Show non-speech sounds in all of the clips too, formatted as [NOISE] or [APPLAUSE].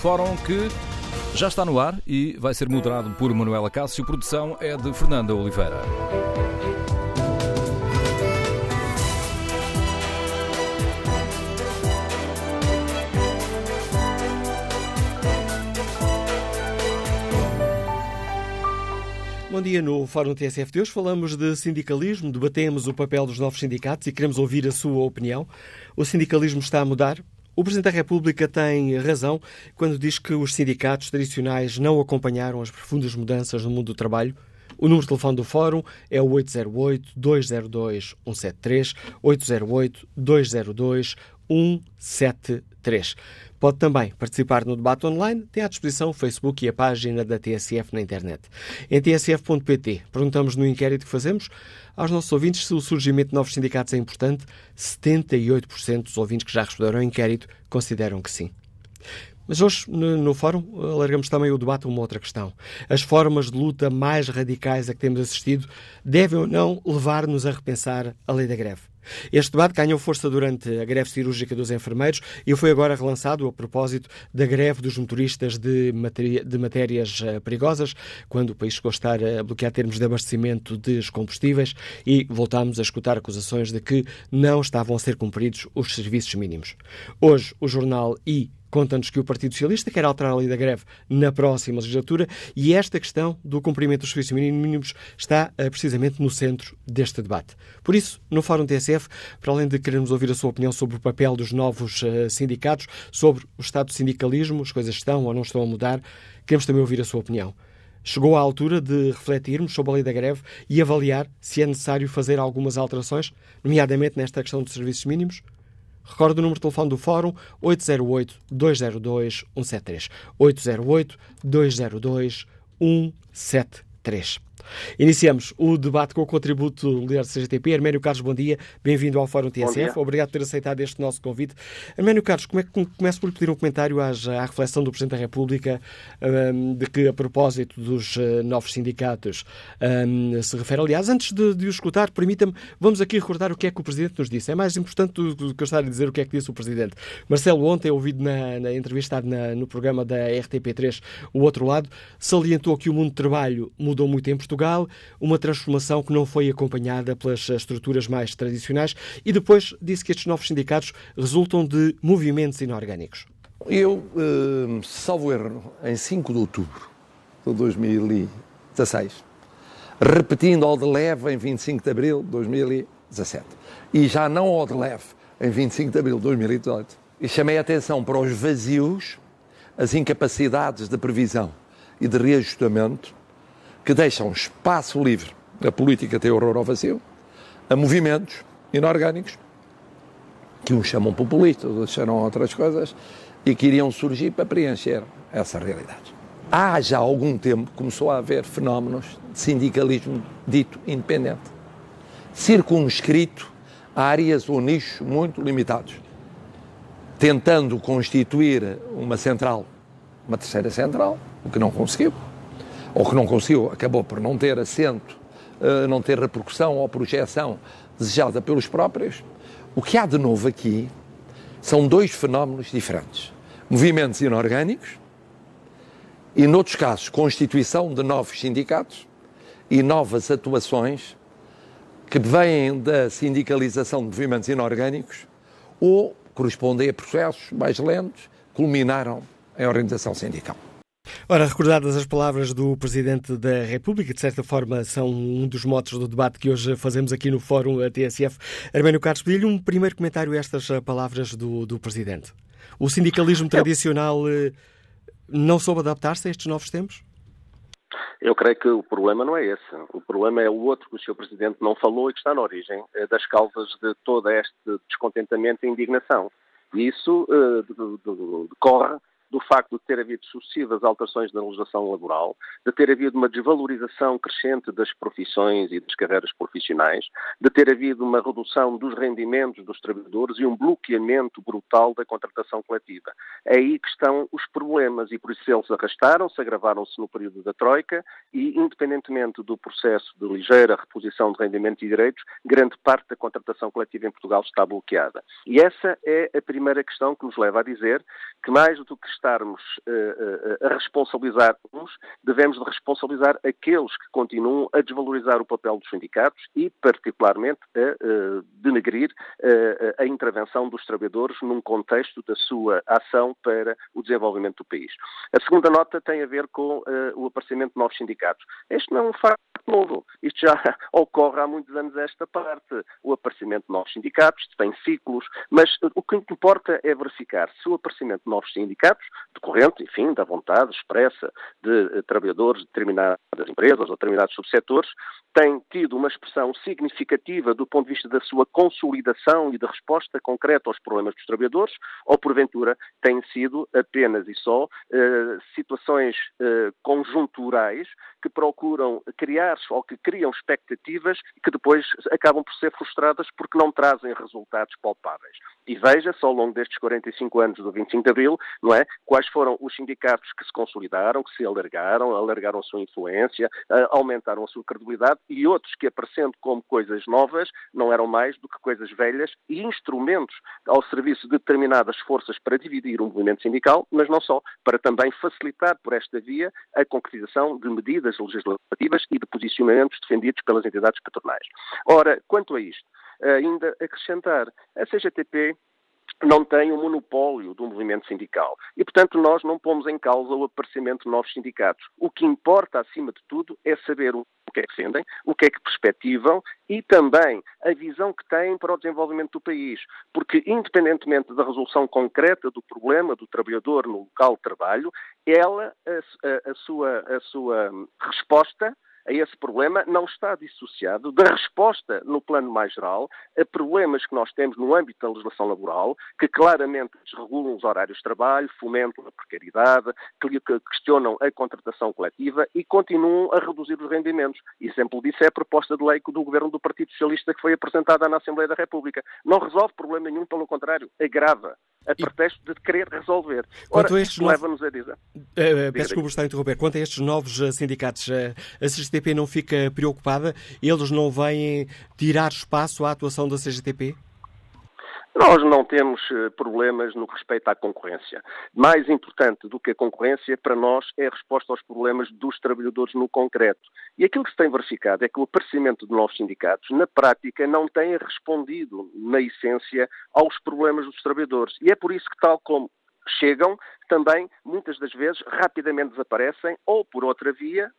fórum que já está no ar e vai ser moderado por Manuela Cássio. Produção é de Fernanda Oliveira. Bom dia. No Fórum TSF de hoje falamos de sindicalismo, debatemos o papel dos novos sindicatos e queremos ouvir a sua opinião. O sindicalismo está a mudar? O Presidente da República tem razão quando diz que os sindicatos tradicionais não acompanharam as profundas mudanças no mundo do trabalho. O número de telefone do Fórum é o 808-202-173, 808-202-173. Pode também participar no debate online, tem à disposição o Facebook e a página da TSF na internet. Em tsf.pt, perguntamos no inquérito que fazemos aos nossos ouvintes se o surgimento de novos sindicatos é importante. 78% dos ouvintes que já responderam ao inquérito consideram que sim. Mas hoje, no, Fórum, alargamos também o debate a uma outra questão. As formas de luta mais radicais a que temos assistido devem ou não levar-nos a repensar a lei da greve. Este debate ganhou força durante a greve cirúrgica dos enfermeiros e foi agora relançado a propósito da greve dos motoristas de matérias eh, perigosas, quando o país chegou a estar a bloquear termos de abastecimento de combustíveis e voltámos a escutar acusações de que não estavam a ser cumpridos os serviços mínimos. Hoje, o jornal I conta-nos que o Partido Socialista quer alterar a lei da greve na próxima legislatura e esta questão do cumprimento dos serviços mínimos está uh, precisamente no centro deste debate. Por isso, no Fórum TSF, para além de querermos ouvir a sua opinião sobre o papel dos novos uh, sindicatos, sobre o estado do sindicalismo, as coisas estão ou não estão a mudar, queremos também ouvir a sua opinião. Chegou a altura de refletirmos sobre a lei da greve e avaliar se é necessário fazer algumas alterações, nomeadamente nesta questão dos serviços mínimos? Recordo o número de telefone do Fórum 808-202-173. 808-202-173. Iniciamos o debate com o contributo do líder do CGTP, Arménio Carlos, bom dia, bem-vindo ao Fórum TSF, obrigado por ter aceitado este nosso convite. Arménio Carlos, como é que começo por pedir um comentário às, à reflexão do Presidente da República um, de que, a propósito dos uh, novos sindicatos, um, se refere. Aliás, antes de, de o escutar, permita-me, vamos aqui recordar o que é que o Presidente nos disse. É mais importante do, do que eu estar a dizer o que é que disse o Presidente. Marcelo, ontem, ouvido na, na entrevista na, no programa da RTP3, o outro lado, salientou que o mundo do trabalho mudou muito em Portugal Portugal, uma transformação que não foi acompanhada pelas estruturas mais tradicionais e depois disse que estes novos sindicatos resultam de movimentos inorgânicos. Eu, eh, salvo erro, em 5 de outubro de 2016, repetindo ao de leve em 25 de abril de 2017 e já não ao de leve em 25 de abril de 2018, e chamei a atenção para os vazios, as incapacidades de previsão e de reajustamento que deixam espaço livre a política tem horror ao vazio, a movimentos inorgânicos, que uns chamam populistas, outros chamam outras coisas, e que iriam surgir para preencher essa realidade. Há já algum tempo começou a haver fenómenos de sindicalismo dito independente, circunscrito a áreas ou nichos muito limitados, tentando constituir uma central, uma terceira central, o que não conseguiu ou que não conseguiu, acabou por não ter assento, eh, não ter repercussão ou projeção desejada pelos próprios. O que há de novo aqui são dois fenómenos diferentes: movimentos inorgânicos e, noutros casos, constituição de novos sindicatos e novas atuações que vêm da sindicalização de movimentos inorgânicos ou correspondem a processos mais lentos, culminaram em organização sindical. Ora, recordadas as palavras do Presidente da República, de certa forma são um dos motos do debate que hoje fazemos aqui no Fórum TSF, Arménio Carlos, pedi-lhe um primeiro comentário a estas palavras do, do Presidente. O sindicalismo tradicional eh, não soube adaptar-se a estes novos tempos? Eu creio que o problema não é esse. O problema é o outro que o Sr. Presidente não falou e que está na origem eh, das causas de todo este descontentamento e indignação. E isso uh, decorre do facto de ter havido sucessivas alterações na legislação laboral, de ter havido uma desvalorização crescente das profissões e das carreiras profissionais, de ter havido uma redução dos rendimentos dos trabalhadores e um bloqueamento brutal da contratação coletiva. É aí que estão os problemas e por isso eles arrastaram-se, agravaram-se no período da Troika e, independentemente do processo de ligeira reposição de rendimento e direitos, grande parte da contratação coletiva em Portugal está bloqueada. E essa é a primeira questão que nos leva a dizer que mais do que estarmos uh, a responsabilizar uns, devemos de responsabilizar aqueles que continuam a desvalorizar o papel dos sindicatos e, particularmente, a uh, denegrir a intervenção dos trabalhadores num contexto da sua ação para o desenvolvimento do país. A segunda nota tem a ver com o aparecimento de novos sindicatos. Este não é um facto novo. Isto já [LAUGHS] ocorre há muitos anos esta parte. O aparecimento de novos sindicatos tem ciclos, mas o que importa é verificar se o aparecimento de novos sindicatos, decorrente, enfim, da vontade expressa de eh, trabalhadores de determinadas empresas ou determinados subsetores, tem tido uma expressão significativa do ponto de vista da sua consolidação e da resposta concreta aos problemas dos trabalhadores, ou porventura têm sido apenas e só eh, situações eh, conjunturais que procuram criar ou que criam expectativas que depois acabam por ser frustradas porque não trazem resultados palpáveis. E veja-se ao longo destes 45 anos do 25 de Abril, não é? Quais foram os sindicatos que se consolidaram, que se alargaram, alargaram a sua influência, aumentaram a sua credibilidade e outros que, aparecendo como coisas novas, não eram mais do que coisas velhas e instrumentos ao serviço de determinadas forças para dividir o movimento sindical, mas não só, para também facilitar por esta via a concretização de medidas legislativas e de posicionamentos defendidos pelas entidades patronais. Ora, quanto a isto, ainda acrescentar, a CGTP não tem o um monopólio do movimento sindical. E, portanto, nós não pomos em causa o aparecimento de novos sindicatos. O que importa, acima de tudo, é saber o que é que defendem, o que é que perspectivam e também a visão que têm para o desenvolvimento do país. Porque, independentemente da resolução concreta do problema do trabalhador no local de trabalho, ela, a, a, a sua, a sua resposta a esse problema não está dissociado da resposta no plano mais geral a problemas que nós temos no âmbito da legislação laboral, que claramente desregulam os horários de trabalho, fomentam a precariedade, que questionam a contratação coletiva e continuam a reduzir os rendimentos. Exemplo disso é a proposta de lei do Governo do Partido Socialista que foi apresentada na Assembleia da República. Não resolve problema nenhum, pelo contrário, agrava a pretexto de querer resolver. Ora, Quanto a estes novos... leva-nos a dizer. Uh, peço desculpa estar a interromper. Quanto a estes novos uh, sindicatos, uh, a CGTP não fica preocupada? Eles não vêm tirar espaço à atuação da CGTP? Nós não temos eh, problemas no que respeita à concorrência. Mais importante do que a concorrência, para nós, é a resposta aos problemas dos trabalhadores no concreto. E aquilo que se tem verificado é que o aparecimento de novos sindicatos, na prática, não tem respondido, na essência, aos problemas dos trabalhadores. E é por isso que, tal como chegam, também, muitas das vezes, rapidamente desaparecem ou, por outra via,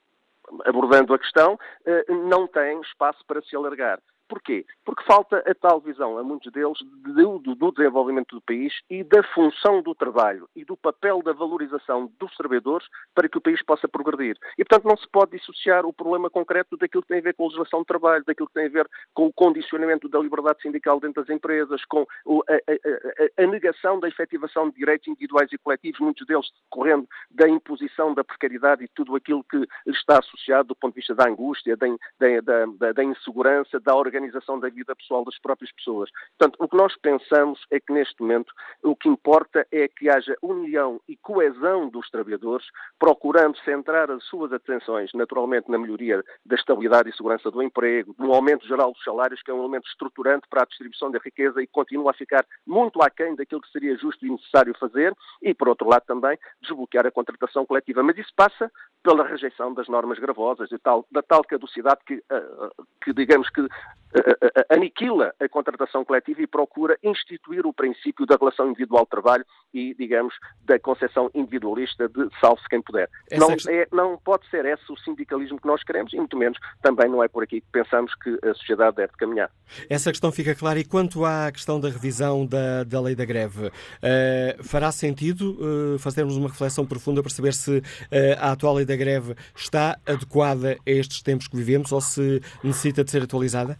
abordando a questão, eh, não têm espaço para se alargar. Porquê? Porque falta a tal visão, a muitos deles, do, do, desenvolvimento do país e da função do trabalho e do papel da valorização dos trabalhadores para que o país possa progredir. E, portanto, não se pode dissociar o problema concreto daquilo que tem a ver com a legislação de trabalho, daquilo que tem a ver com o condicionamento da liberdade sindical dentro das empresas, com a, a, a, a negação da efetivação de direitos individuais e coletivos, muitos deles decorrendo da imposição da precariedade e tudo aquilo que está associado do ponto de vista da angústia, da, da, da, da insegurança, da organização organização da vida pessoal das próprias pessoas. Portanto, o que nós pensamos é que neste momento o que importa é que haja união e coesão dos trabalhadores, procurando centrar as suas atenções, naturalmente, na melhoria da estabilidade e segurança do emprego, no aumento geral dos salários, que é um elemento estruturante para a distribuição da riqueza e continua a ficar muito aquém daquilo que seria justo e necessário fazer, e, por outro lado, também desbloquear a contratação coletiva. Mas isso passa pela rejeição das normas gravosas, tal, da tal caducidade que, uh, que digamos que aniquila a contratação coletiva e procura instituir o princípio da relação individual de trabalho e, digamos, da concepção individualista de salve-se quem puder. Não, é, não pode ser esse o sindicalismo que nós queremos e, muito menos, também não é por aqui que pensamos que a sociedade deve caminhar. Essa questão fica clara. E quanto à questão da revisão da, da lei da greve, uh, fará sentido uh, fazermos uma reflexão profunda para saber se uh, a atual lei da greve está adequada a estes tempos que vivemos ou se necessita de ser atualizada?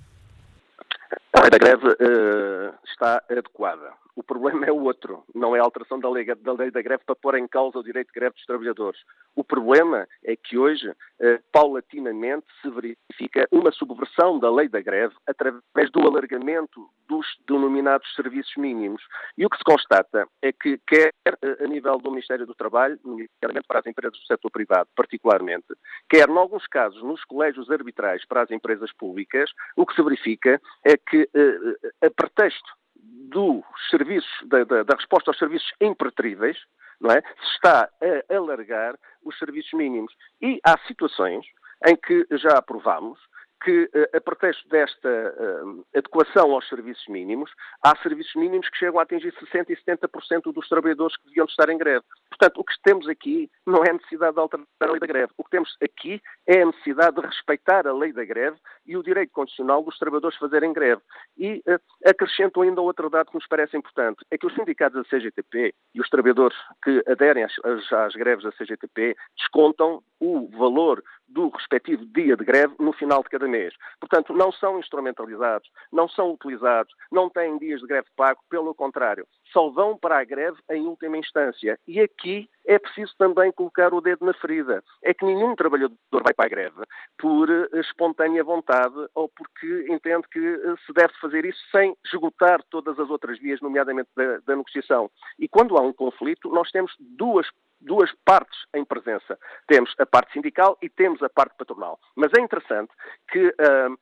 A lei da greve uh, está adequada. O problema é outro, não é a alteração da lei, da lei da greve para pôr em causa o direito de greve dos trabalhadores. O problema é que hoje, eh, paulatinamente, se verifica uma subversão da lei da greve através do alargamento dos denominados serviços mínimos. E o que se constata é que, quer eh, a nível do Ministério do Trabalho, nomeadamente para as empresas do setor privado, particularmente, quer, em alguns casos, nos colégios arbitrais para as empresas públicas, o que se verifica é que, eh, a pretexto dos serviços, da, da, da resposta aos serviços impertríveis, não é? Se está a alargar os serviços mínimos. E há situações em que já aprovámos que, eh, a pretexto desta uh, adequação aos serviços mínimos, há serviços mínimos que chegam a atingir 60% e 70% dos trabalhadores que deviam estar em greve. Portanto, o que temos aqui não é a necessidade de alterar a lei da greve. O que temos aqui é a necessidade de respeitar a lei da greve e o direito constitucional dos trabalhadores fazerem greve. E uh, acrescento ainda outro dado que nos parece importante, é que os sindicatos da CGTP e os trabalhadores que aderem às, às greves da CGTP descontam o valor do respectivo dia de greve no final de cada mês. Portanto, não são instrumentalizados, não são utilizados, não têm dias de greve pago, pelo contrário, só vão para a greve em última instância. E aqui é preciso também colocar o dedo na ferida. É que nenhum trabalhador vai para a greve por eh, espontânea vontade ou porque entende que eh, se deve fazer isso sem esgotar todas as outras vias, nomeadamente da, da negociação. E quando há um conflito, nós temos duas duas partes em presença. Temos a parte sindical e temos a parte patronal. Mas é interessante que uh,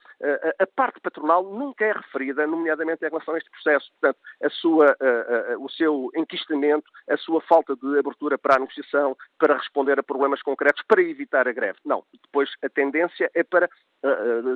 a, a, parte patronal nunca é referida, nomeadamente em relação a este processo. Portanto, a sua, uh, uh, o seu enquistamento, a sua falta de abertura para a negociação, para responder a problemas concretos, para evitar a greve. Não. Depois, a tendência é para,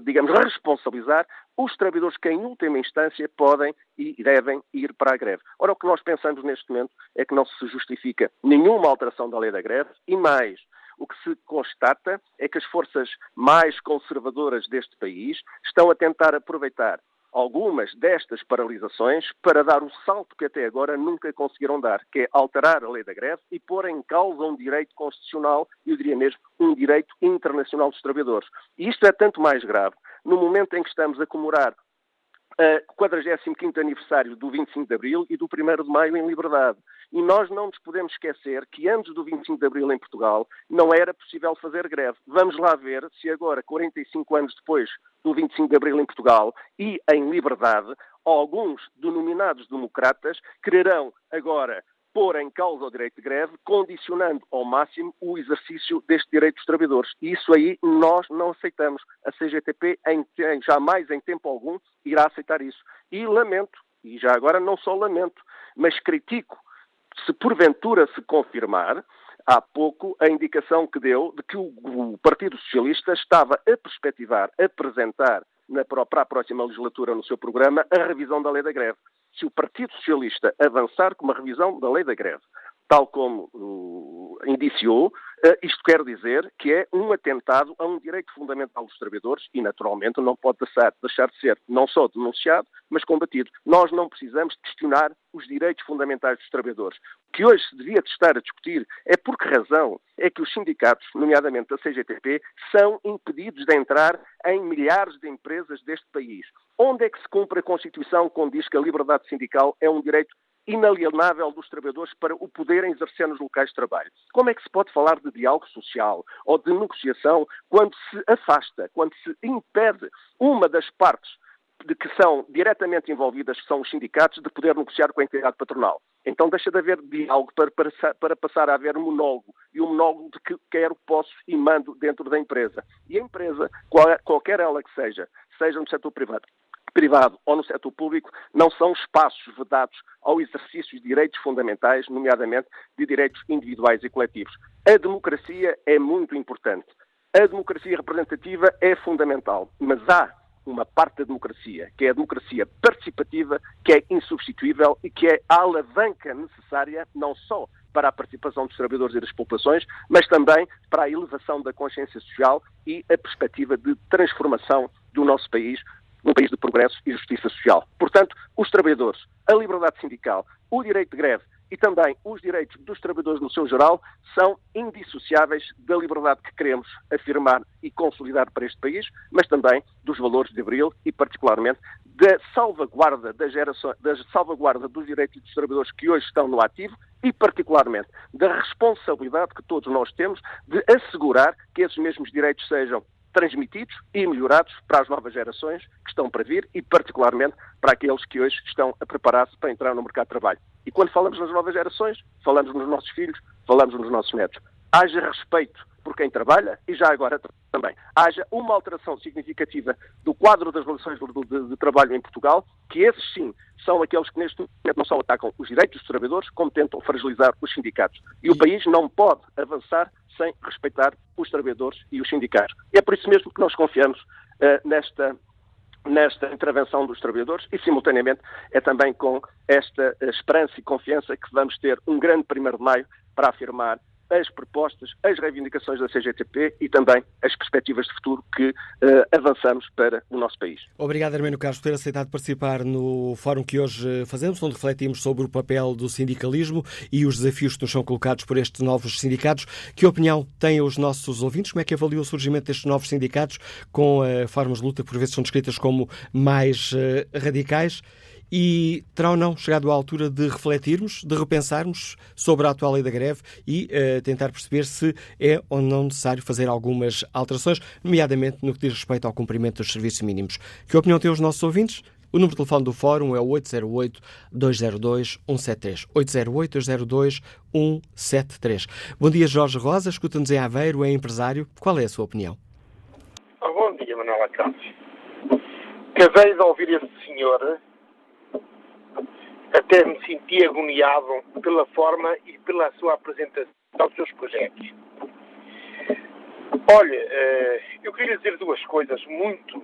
digamos, responsabilizar os trabalhadores que, em última instância, podem e devem ir para a greve. Ora, o que nós pensamos neste momento é que não se justifica nenhuma alteração da lei da greve e mais. O que se constata é que as forças mais conservadoras deste país estão a tentar aproveitar algumas destas paralisações para dar o salto que até agora nunca conseguiram dar, que é alterar a lei da greve e pôr em causa um direito constitucional, eu diria mesmo um direito internacional dos trabalhadores. E isto é tanto mais grave no momento em que estamos a comemorar o 45 aniversário do 25 de Abril e do 1 de Maio em liberdade. E nós não nos podemos esquecer que antes do 25 de Abril em Portugal não era possível fazer greve. Vamos lá ver se agora, 45 anos depois do 25 de Abril em Portugal e em liberdade, alguns denominados democratas quererão agora pôr em causa o direito de greve, condicionando ao máximo o exercício deste direito dos trabalhadores. Isso aí nós não aceitamos. A CGTP, em, jamais em tempo algum, irá aceitar isso. E lamento, e já agora não só lamento, mas critico, se porventura se confirmar, há pouco a indicação que deu de que o, Partido Socialista estava a perspectivar, a apresentar na, para a próxima legislatura no seu programa a revisão da lei da greve se o Partido Socialista avançar com uma revisão da lei da greve, tal como uh, indiciou, isto quer dizer que é um atentado a um direito fundamental dos trabalhadores e, naturalmente, não pode deixar, deixar de ser não só denunciado, mas combatido. Nós não precisamos questionar os direitos fundamentais dos trabalhadores. O que hoje se devia estar a discutir é por que razão é que os sindicatos, nomeadamente a CGTP, são impedidos de entrar em milhares de empresas deste país. Onde é que se cumpre a Constituição quando diz que a liberdade sindical é um direito inalienável dos trabalhadores para o poderem exercer nos locais de trabalho. Como é que se pode falar de diálogo social ou de negociação quando se afasta, quando se impede uma das partes de que são diretamente envolvidas, que são os sindicatos, de poder negociar com a entidade patronal. Então deixa de haver diálogo para, para, para passar a haver monólogo, e um monólogo de que quero, posso e mando dentro da empresa. E a empresa, qualquer ela que seja, seja no setor privado, privado ou no setor público, não são espaços vedados ao exercício de direitos fundamentais, nomeadamente de direitos individuais e coletivos. A democracia é muito importante. A democracia representativa é fundamental, mas há uma parte da democracia, que é a democracia participativa, que é insubstituível e que é a alavanca necessária não só para a participação dos trabalhadores e das populações, mas também para a elevação da consciência social e a perspectiva de transformação do nosso país num país de progresso e justiça social. Portanto, os trabalhadores, a liberdade sindical, o direito de greve e também os direitos dos trabalhadores no seu geral são indissociáveis da liberdade que queremos afirmar e consolidar para este país, mas também dos valores de Abril e, particularmente, da salvaguarda, da, geração, da salvaguarda dos direitos dos trabalhadores que hoje estão no ativo e, particularmente, da responsabilidade que todos nós temos de assegurar que esses mesmos direitos sejam transmitidos e melhorados para as novas gerações que estão para vir e, particularmente, para aqueles que hoje estão a preparar-se para entrar no mercado de trabalho. E quando falamos nas novas gerações, falamos nos nossos filhos, falamos nos nossos netos. Haja respeito por quem trabalha e já agora também haja uma alteração significativa do quadro das relações de, trabalho em Portugal, que esses sim são aqueles que neste momento não só atacam os direitos dos trabalhadores, como tentam fragilizar os sindicatos. E o país não pode avançar sem respeitar os trabalhadores e os sindicatos. E é por isso mesmo que nós confiamos uh, nesta nesta intervenção dos trabalhadores e, simultaneamente, é também com esta esperança e confiança que vamos ter um grande 1 de maio para afirmar as propostas, as reivindicações da CGTP e também as perspectivas de futuro que uh, avançamos para o nosso país. Obrigado, Armênio Carlos, por ter aceitado participar no fórum que hoje eh, fazemos, onde refletimos sobre o papel do sindicalismo e os desafios que nos são colocados por estes novos sindicatos. Que opinião têm os nossos ouvintes? Como é que avaliou o surgimento destes novos sindicatos com uh, formas de luta que por vezes são descritas como mais uh, radicais? E terá ou não chegado à altura de refletirmos, de repensarmos sobre a atual lei da greve e uh, tentar perceber se é ou não necessário fazer algumas alterações, nomeadamente no que diz respeito ao cumprimento dos serviços mínimos. Que opinião têm os nossos ouvintes? O número de telefone do Fórum é o 808-202-173. 808-202-173. Bom dia, Jorge Rosa. Escuta-nos em Aveiro, é empresário. Qual é a sua opinião? Oh, bom dia, Manuela Campos. Acabei de ouvir esse senhor até me senti agoniado pela forma e pela sua apresentação dos seus projetos. Olha, eh, eu queria dizer duas coisas muito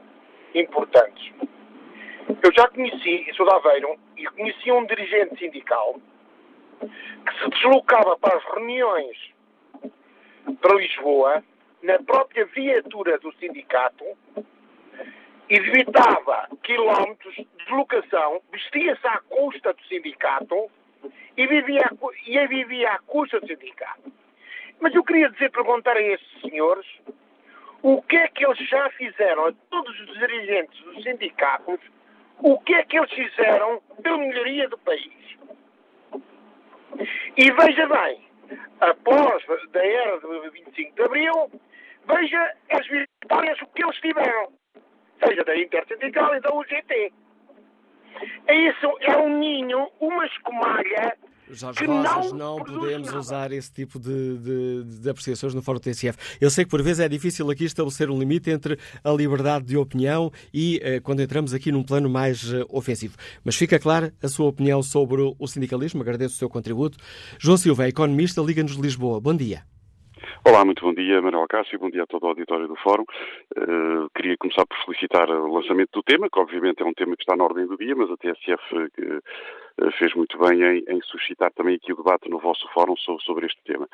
importantes. Eu já conheci, sou de Aveiro, e conheci um dirigente sindical que se deslocava para as reuniões para Lisboa na própria viatura do sindicato evitava quilómetros de deslocação, vestia-se à custa do sindicato e vivia, e vivia à custa do sindicato. Mas eu queria dizer, perguntar a estes senhores o que é que eles já fizeram, a todos os dirigentes dos sindicatos, o que é que eles fizeram pela melhoria do país. E veja bem, após da era de 25 de Abril, veja as vitórias que eles tiveram seja da Intersindical e da UGT. É isso, é um ninho, uma escumalha Jorge Rosas, não, não podemos usar esse tipo de, de, de, apreciações no Fórum TSF. Eu sei que por vezes é difícil aqui estabelecer um limite entre a liberdade de opinião e eh, quando entramos aqui num plano mais eh, ofensivo. Mas fica clara a sua opinião sobre o sindicalismo, agradeço o seu contributo. João Silva, economista, Liga-nos de Lisboa. Bom dia. Olá, muito bom dia, Manuel Cássio, bom dia a todo o auditório do Fórum. Uh, queria começar por felicitar o lançamento do tema, que obviamente é um tema que está na ordem do dia, mas a TSF uh, fez muito bem em, em, suscitar também aqui o debate no vosso Fórum sobre, sobre, este tema.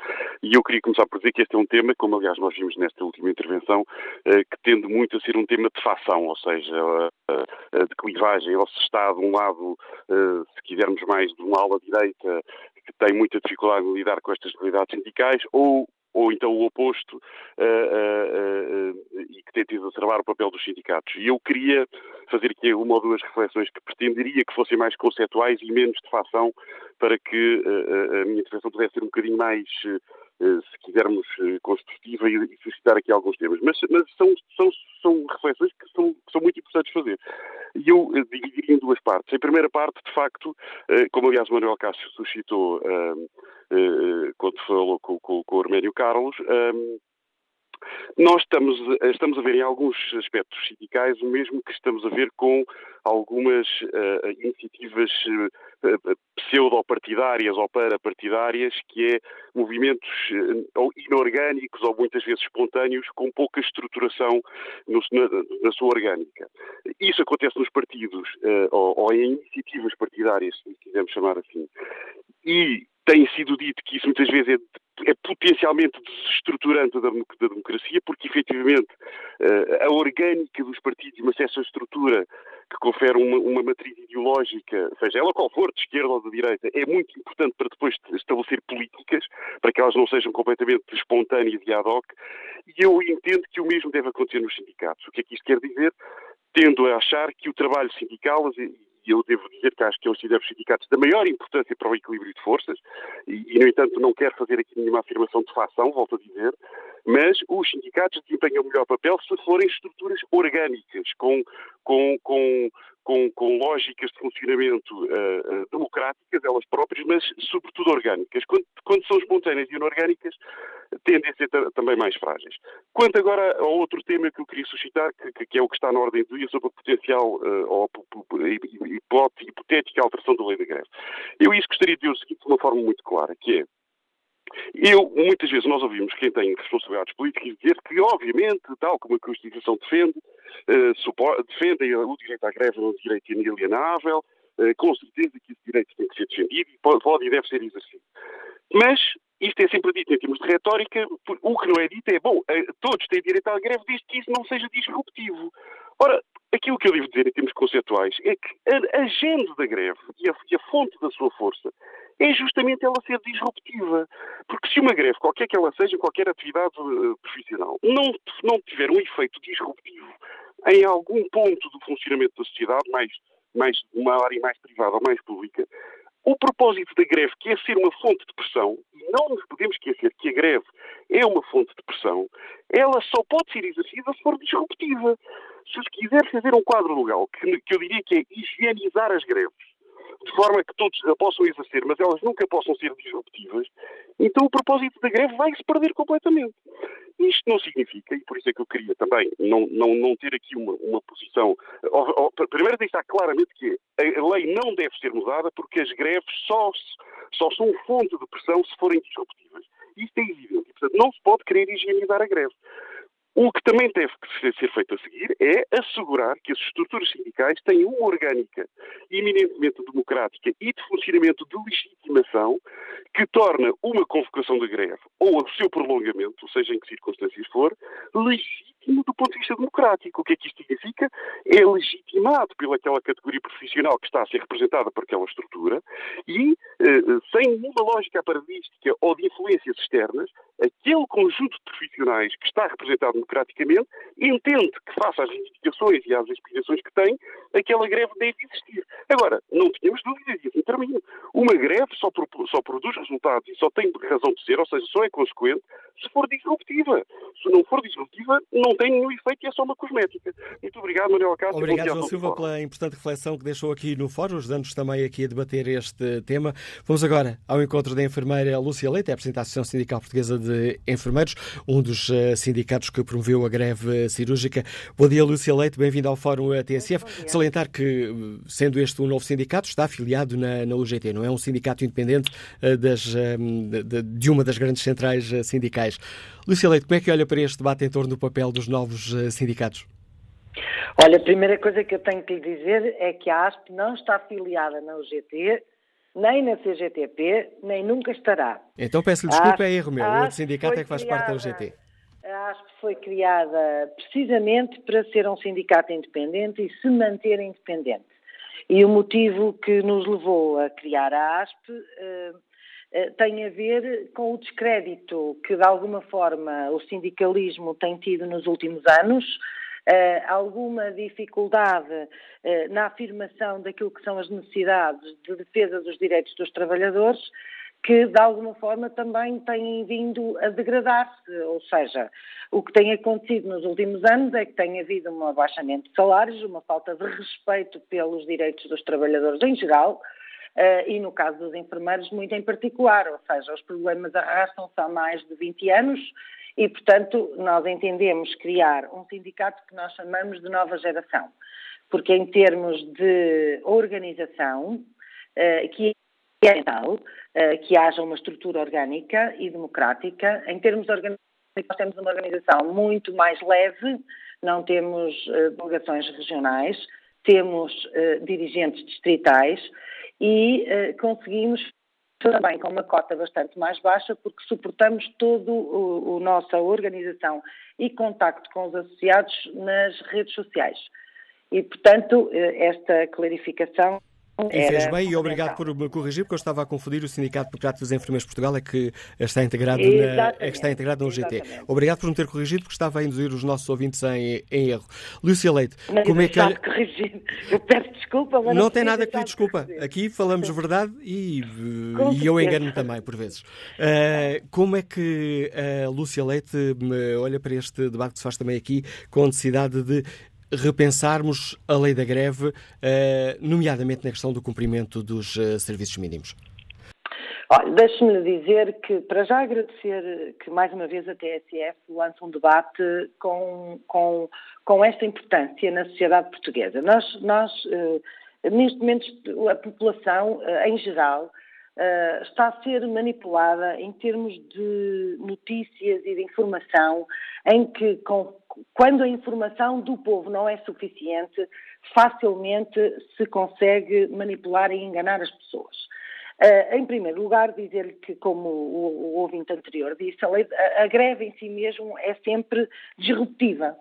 E eu queria começar por dizer que este é um tema, como aliás nós vimos nesta última intervenção, uh, que tende muito a ser um tema de fação, ou seja, de clivagem, ou se está de um lado, se quisermos mais, de uma ala direita que tem muita dificuldade em lidar com estas realidades sindicais, ou ou então o oposto, uh, uh, uh, e que tenta exacerbar o papel dos sindicatos. E eu queria fazer aqui uma ou duas reflexões que pretenderia que fossem mais conceptuais e menos de fação, para que a minha intervenção pudesse ser um bocadinho mais, se quisermos, construtiva e, suscitar aqui alguns temas. Mas, mas são, são, são reflexões que são, que são muito importantes fazer. E eu dividiria em duas partes. Em primeira parte, de facto, como aliás Manuel Cássio suscitou eh, quando falou com, com, com o Arménio Carlos, nós estamos, estamos a ver em alguns aspectos sindicais o mesmo que estamos a ver com algumas uh, iniciativas uh, pseudo-partidárias ou parapartidárias, que é movimentos uh, inorgânicos ou muitas vezes espontâneos com pouca estruturação no, na, na, sua orgânica. Isso acontece nos partidos ou, ou em iniciativas partidárias, se quisermos chamar assim. E tem sido dito que isso muitas vezes é, é potencialmente desestruturante da, da, democracia, porque efetivamente uh, a orgânica dos partidos, uma certa estrutura que confere uma, uma, matriz ideológica, seja ela qual for, de esquerda ou de direita, é muito importante para depois estabelecer políticas, para que elas não sejam completamente espontâneas e ad hoc, e eu entendo que o mesmo deve acontecer nos sindicatos. O que é que isto quer dizer? Tendo a achar que o trabalho sindical, e eu devo dizer que acho que eu considero os sindicatos da maior importância para o equilíbrio de forças, e, e, no entanto não quero fazer aqui nenhuma afirmação de facção, volto a dizer, mas os sindicatos desempenham o melhor papel se forem estruturas orgânicas, com, com, com, com, com lógicas de funcionamento uh, democráticas, elas próprias, mas sobretudo orgânicas. Quando, quando são espontâneas e inorgânicas, tendem a ser também mais frágeis. Quanto agora ao outro tema que eu queria suscitar, que, que é o que está na ordem do dia, sobre a potencial uh, ou hipotética alteração da lei da greve. Eu isso gostaria de dizer o seguinte de uma forma muito clara, que é eu, muitas vezes nós ouvimos quem tem responsabilidades políticas dizer que, obviamente, tal como a Constituição defende, uh, defendem o direito à greve um direito inalienável, uh, com certeza que esse direito tem que ser defendido e pode, pode e deve ser exercido. Mas isto é sempre dito em termos de retórica, o que não é dito é, bom, uh, todos têm direito à greve desde que isso não seja disruptivo. Ora, aquilo que eu devo dizer em termos conceptuais é que a agenda da greve e a, e a fonte da sua força é justamente ela ser disruptiva. Porque se uma greve, qualquer que ela seja, qualquer atividade uh, profissional, não, não tiver um efeito disruptivo em algum ponto do funcionamento da sociedade, mais, mais uma área mais privada ou mais pública, o propósito da greve, que é ser uma fonte de pressão, e não nos podemos esquecer que a greve é uma fonte de pressão, ela só pode ser exercida se for disruptiva. Se se quiser fazer um quadro legal, que, que eu diria que é higienizar as greves, de forma que todos a possam exercer, mas elas nunca possam ser disruptivas, então o propósito da greve vai se perder completamente. Isto não significa, e por isso é que eu queria também não, não, não ter aqui uma, uma posição. primeiro, deixar claramente que a lei não deve ser mudada porque as greves só, só são fonte de pressão se forem disruptivas. Isto é evidente. Portanto, não se pode querer higienizar a greve. O que também deve ser feito a seguir é assegurar que as estruturas sindicais têm uma orgânica eminentemente democrática e de funcionamento de legitimação que torna uma convocação da greve ou o seu prolongamento, seja em que circunstâncias for, legítimo do ponto de vista democrático. O que é que isto significa? É legitimado pelaquela categoria profissional que está a ser representada por aquela estrutura e, eh, sem nenhuma lógica paradística ou de influências externas, aquele conjunto de profissionais que está representado democraticamente, entende que, face às reivindicações e às aspirações que tem, aquela greve deve existir. Agora, não tínhamos dúvidas, e assim termino. Uma greve só, só produz resultados e só tem razão de ser, ou seja, só é consequente, se for disruptiva. Se não for disruptiva, não tem nenhum efeito e é só uma cosmética. Muito obrigado, Manuel Acácio. Obrigado, João Silva, pela importante reflexão que deixou aqui no fórum, ajudando-nos também aqui a debater este tema. Vamos agora ao encontro da enfermeira Lúcia Leite, é a representante da Associação Sindical Portuguesa de Enfermeiros, um dos uh, sindicatos que promoveu a greve cirúrgica. Bom dia, Lúcia Leite, bem-vindo ao Fórum TSF. Salientar que, sendo este um novo sindicato, está afiliado na, na UGT, não é um sindicato independente uh, das, uh, de, de, uma das grandes centrais sindicais. Lúcia Leite, como é que olha para este debate em torno do papel dos novos sindicatos? Olha, a primeira coisa que eu tenho que lhe dizer é que a ASP não está afiliada na UGT, nem na CGTP, nem nunca estará. Então peço-lhe desculpa, é erro meu. O outro sindicato é que faz parte da UGT. A ASP foi criada precisamente para ser um sindicato independente e se manter independente. E o motivo que nos levou a criar a ASP uh, uh, tem a ver com o descrédito que, de alguma forma, o sindicalismo tem tido nos últimos anos, uh, alguma dificuldade na afirmação daquilo que são as necessidades de defesa dos direitos dos trabalhadores, que de alguma forma também têm vindo a degradar-se. Ou seja, o que tem acontecido nos últimos anos é que tem havido um abaixamento de salários, uma falta de respeito pelos direitos dos trabalhadores em geral. Uh, e no caso dos enfermeiros, muito em particular, ou seja, os problemas arrastam-se há mais de 20 anos e, portanto, nós entendemos criar um sindicato que nós chamamos de nova geração, porque em termos de organização, uh, que é tal, que haja uma estrutura orgânica e democrática, em termos organizacionais, nós temos uma organização muito mais leve, não temos uh, delegações regionais, temos dirigentes distritais e conseguimos também com uma cota bastante mais baixa, porque suportamos toda a nossa organização e contacto com os associados nas redes sociais. E, portanto, eh, esta clarificação e fez bem e obrigado por me corrigir, porque eu estava a confundir o Sindicato Democrático dos Enfermeiros de Portugal, é que está integrado, na, é que está integrado no UGT. Obrigado por me ter corrigido, porque estava a induzir os nossos ouvintes em, em erro. Lúcia Leite, não, como é que. Corrigir. Eu peço desculpa, mas não, não tem nada que pedir desculpa. Aqui falamos verdade e, e eu engano-me também, por vezes. Uh, como é que a Lúcia Leite olha para este debate que se faz também aqui, com a necessidade de repensarmos a lei da greve, eh, nomeadamente na questão do cumprimento dos eh, serviços mínimos? Deixe-me dizer que, para já agradecer que mais uma vez a TSF lança um debate com, com, com esta importância na sociedade portuguesa. Nós, nós eh, neste momento, a população, em geral, está a ser manipulada em termos de notícias e de informação, em que, com, quando a informação do povo não é suficiente, facilmente se consegue manipular e enganar as pessoas. Uh, em primeiro lugar, dizer-lhe que, como o, o, ouvinte anterior disse, a, lei, a, a, greve em si mesmo é sempre disruptiva.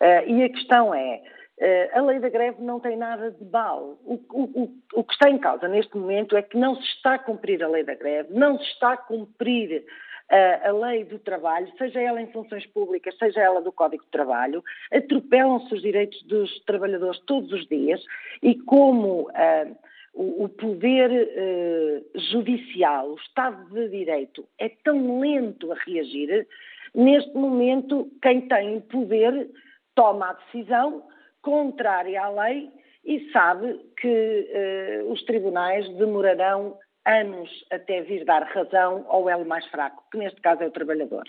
Uh, e a questão é, uh, a lei da greve não tem nada de mal. O, o, o, que está em causa neste momento é que não se está a cumprir a lei da greve, não se está a cumprir a lei do trabalho, seja ela em funções públicas, seja ela do Código de Trabalho, atropelam-se os direitos dos trabalhadores todos os dias e como uh, o, poder uh, judicial, o Estado de Direito, é tão lento a reagir, neste momento quem tem poder toma a decisão contrária à lei e sabe que uh, os tribunais demorarão anos até vir dar razão ao elo mais fraco, que neste caso é o trabalhador.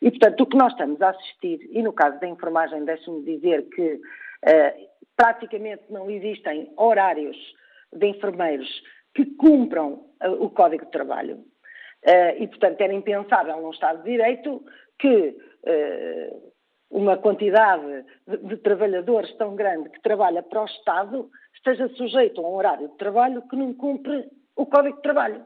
E, portanto, o que nós estamos a assistir, e no caso da enfermagem, deixe-me dizer que uh, praticamente não existem horários de enfermeiros que cumpram uh, o Código de Trabalho. Uh, e, portanto, era impensável num Estado de Direito que uh, uma quantidade de, de, trabalhadores tão grande que trabalha para o Estado esteja sujeito a um horário de trabalho que não cumpre o Código de Trabalho.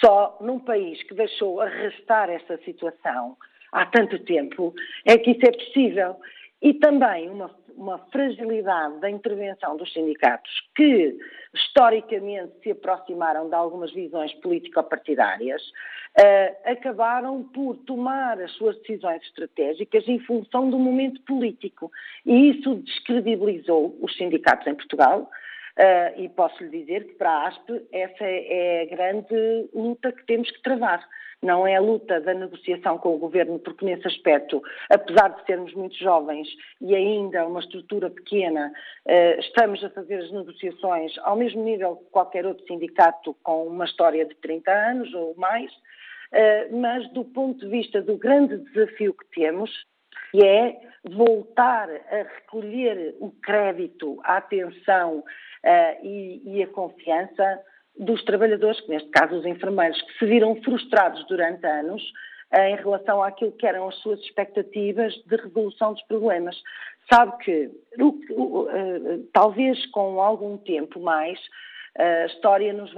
Só num país que deixou arrastar esta situação há tanto tempo é que isso é possível. E também uma uma fragilidade da intervenção dos sindicatos que historicamente se aproximaram de algumas visões político-partidárias, uh, acabaram por tomar as suas decisões estratégicas em função do momento político. E isso descredibilizou os sindicatos em Portugal. Uh, e posso lhe dizer que para a ASP essa é, a grande luta que temos que travar. Não é a luta da negociação com o governo, porque nesse aspecto, apesar de sermos muito jovens e ainda uma estrutura pequena, eh, estamos a fazer as negociações ao mesmo nível que qualquer outro sindicato com uma história de 30 anos ou mais, eh, mas do ponto de vista do grande desafio que temos, que é voltar a recolher o crédito, a atenção e, e, a confiança dos trabalhadores, que neste caso os enfermeiros, que se viram frustrados durante anos eh, em relação àquilo que eram as suas expectativas de resolução dos problemas. Sabe que, uh, talvez com algum tempo mais, a história nos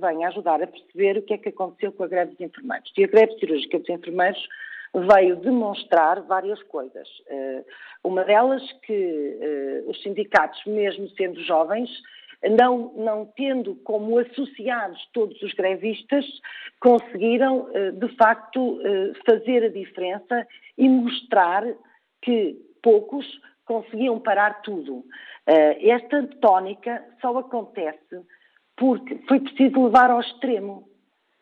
venha ajudar a perceber o que é que aconteceu com a greve dos enfermeiros. E a greve cirúrgica dos enfermeiros veio demonstrar várias coisas. Uh, uma delas que uh, os sindicatos, mesmo sendo jovens, não, não tendo como associados todos os grevistas, conseguiram, eh, de facto, eh, fazer a diferença e mostrar que poucos conseguiam parar tudo. Eh, esta tónica só acontece porque foi preciso levar ao extremo.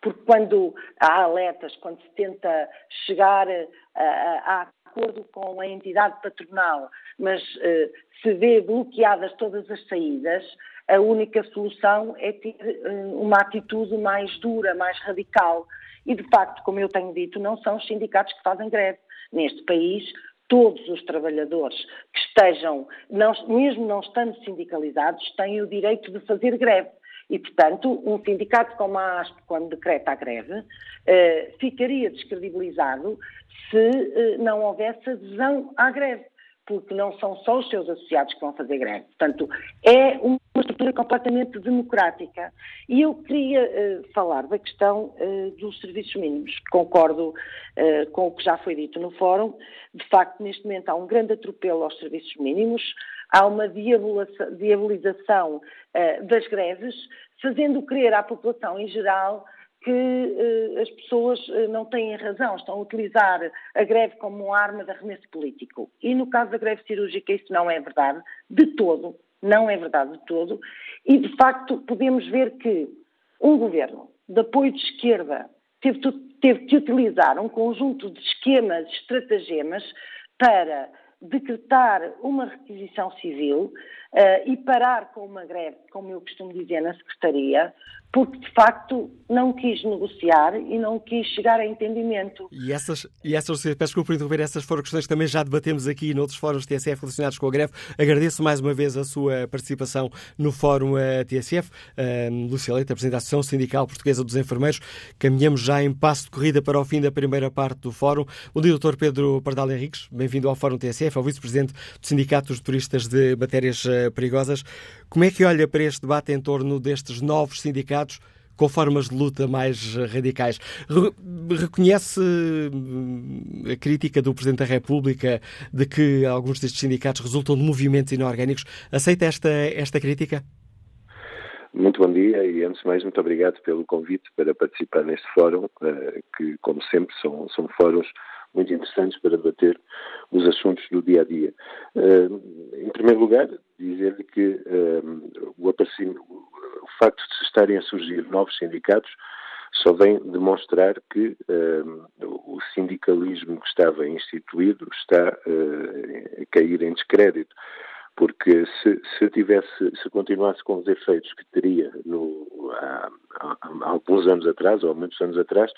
Porque quando há alertas, quando se tenta chegar a, a, a acordo com a entidade patronal, mas uh, se vê bloqueadas todas as saídas, a única solução é ter uh, uma atitude mais dura, mais radical. E, de facto, como eu tenho dito, não são os sindicatos que fazem greve. Neste país, todos os trabalhadores que estejam, não, mesmo não estando sindicalizados, têm o direito de fazer greve. E, portanto, um sindicato como a ASP, quando decreta a greve, eh, ficaria descredibilizado se eh, não houvesse adesão à greve, porque não são só os seus associados que vão fazer greve. Portanto, é uma estrutura completamente democrática. E eu queria eh, falar da questão dos serviços mínimos. Concordo com o que já foi dito no fórum. De facto, neste momento há um grande atropelo aos serviços mínimos há uma diabolização uh, das greves, fazendo crer à população em geral que uh, as pessoas uh, não têm razão, estão a utilizar a greve como uma arma de arremesso político. E no caso da greve cirúrgica isso não é verdade, de todo, não é verdade de todo, e de facto podemos ver que um governo de apoio de esquerda teve, teve que utilizar um conjunto de esquemas, estratagemas para decretar uma requisição civil uh, e parar com uma greve, como eu costumo dizer na Secretaria, porque de facto não quis negociar e não quis chegar a entendimento. E essas, e essas peço desculpa por interromper, essas foram questões que também já debatemos aqui noutros fóruns TSF relacionados com a greve. Agradeço mais uma vez a sua participação no fórum eh, TSF. Uh, Lúcia Leite, Presidente da Associação Sindical Portuguesa dos Enfermeiros. Caminhamos já em passo de corrida para o fim da primeira parte do fórum. O Dr. Pedro Pardal Henriques, bem-vindo ao fórum TSF, ao Vice-Presidente do Sindicato dos Turistas de Matérias eh, Perigosas. Como é que olha para este debate em torno destes novos sindicatos com formas de luta mais radicais. Reconhece hum, a crítica do Presidente da República de que alguns destes sindicatos resultam de movimentos inorgânicos? Aceita esta, esta crítica? Muito bom dia e, antes de mais, muito obrigado pelo convite para participar neste fórum, eh, que, como sempre, são, são fóruns muito interessantes para debater os assuntos do dia a dia. Eh, em primeiro lugar, dizer-lhe que eh, o, o facto de se estarem a surgir novos sindicatos só vem demonstrar que o sindicalismo que estava instituído está a cair em descrédito porque se, se tivesse, se continuasse com os efeitos que teria no, há, há, há, alguns anos atrás, ou há muitos anos atrás,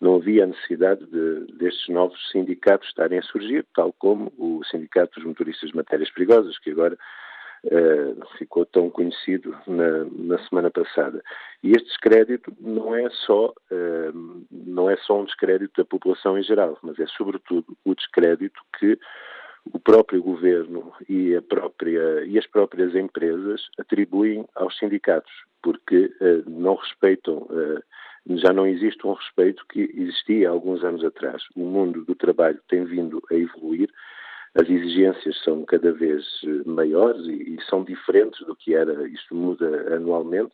não havia necessidade de, destes novos sindicatos estarem a surgir, tal como o Sindicato dos Motoristas de Matérias Perigosas, que agora uh, ficou tão conhecido na, na, semana passada. E este descrédito não é só uh, não é só um descrédito da população em geral, mas é sobretudo o descrédito que o próprio governo e, própria, e, as próprias empresas atribuem aos sindicatos, porque uh, não respeitam, já não existe um respeito que existia há alguns anos atrás. O mundo do trabalho tem vindo a evoluir, as exigências são cada vez eh, maiores e, e são diferentes do que era, isto muda anualmente.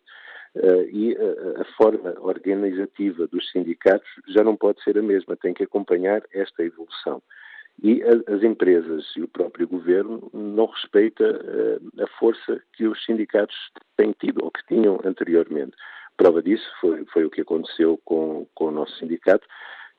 Uh, e uh, a forma organizativa dos sindicatos já não pode ser a mesma, tem que acompanhar esta evolução. E a, as empresas e o próprio governo não respeita uh, a força que os sindicatos têm tido ou que tinham anteriormente. Prova disso foi, foi o que aconteceu com, com o nosso sindicato,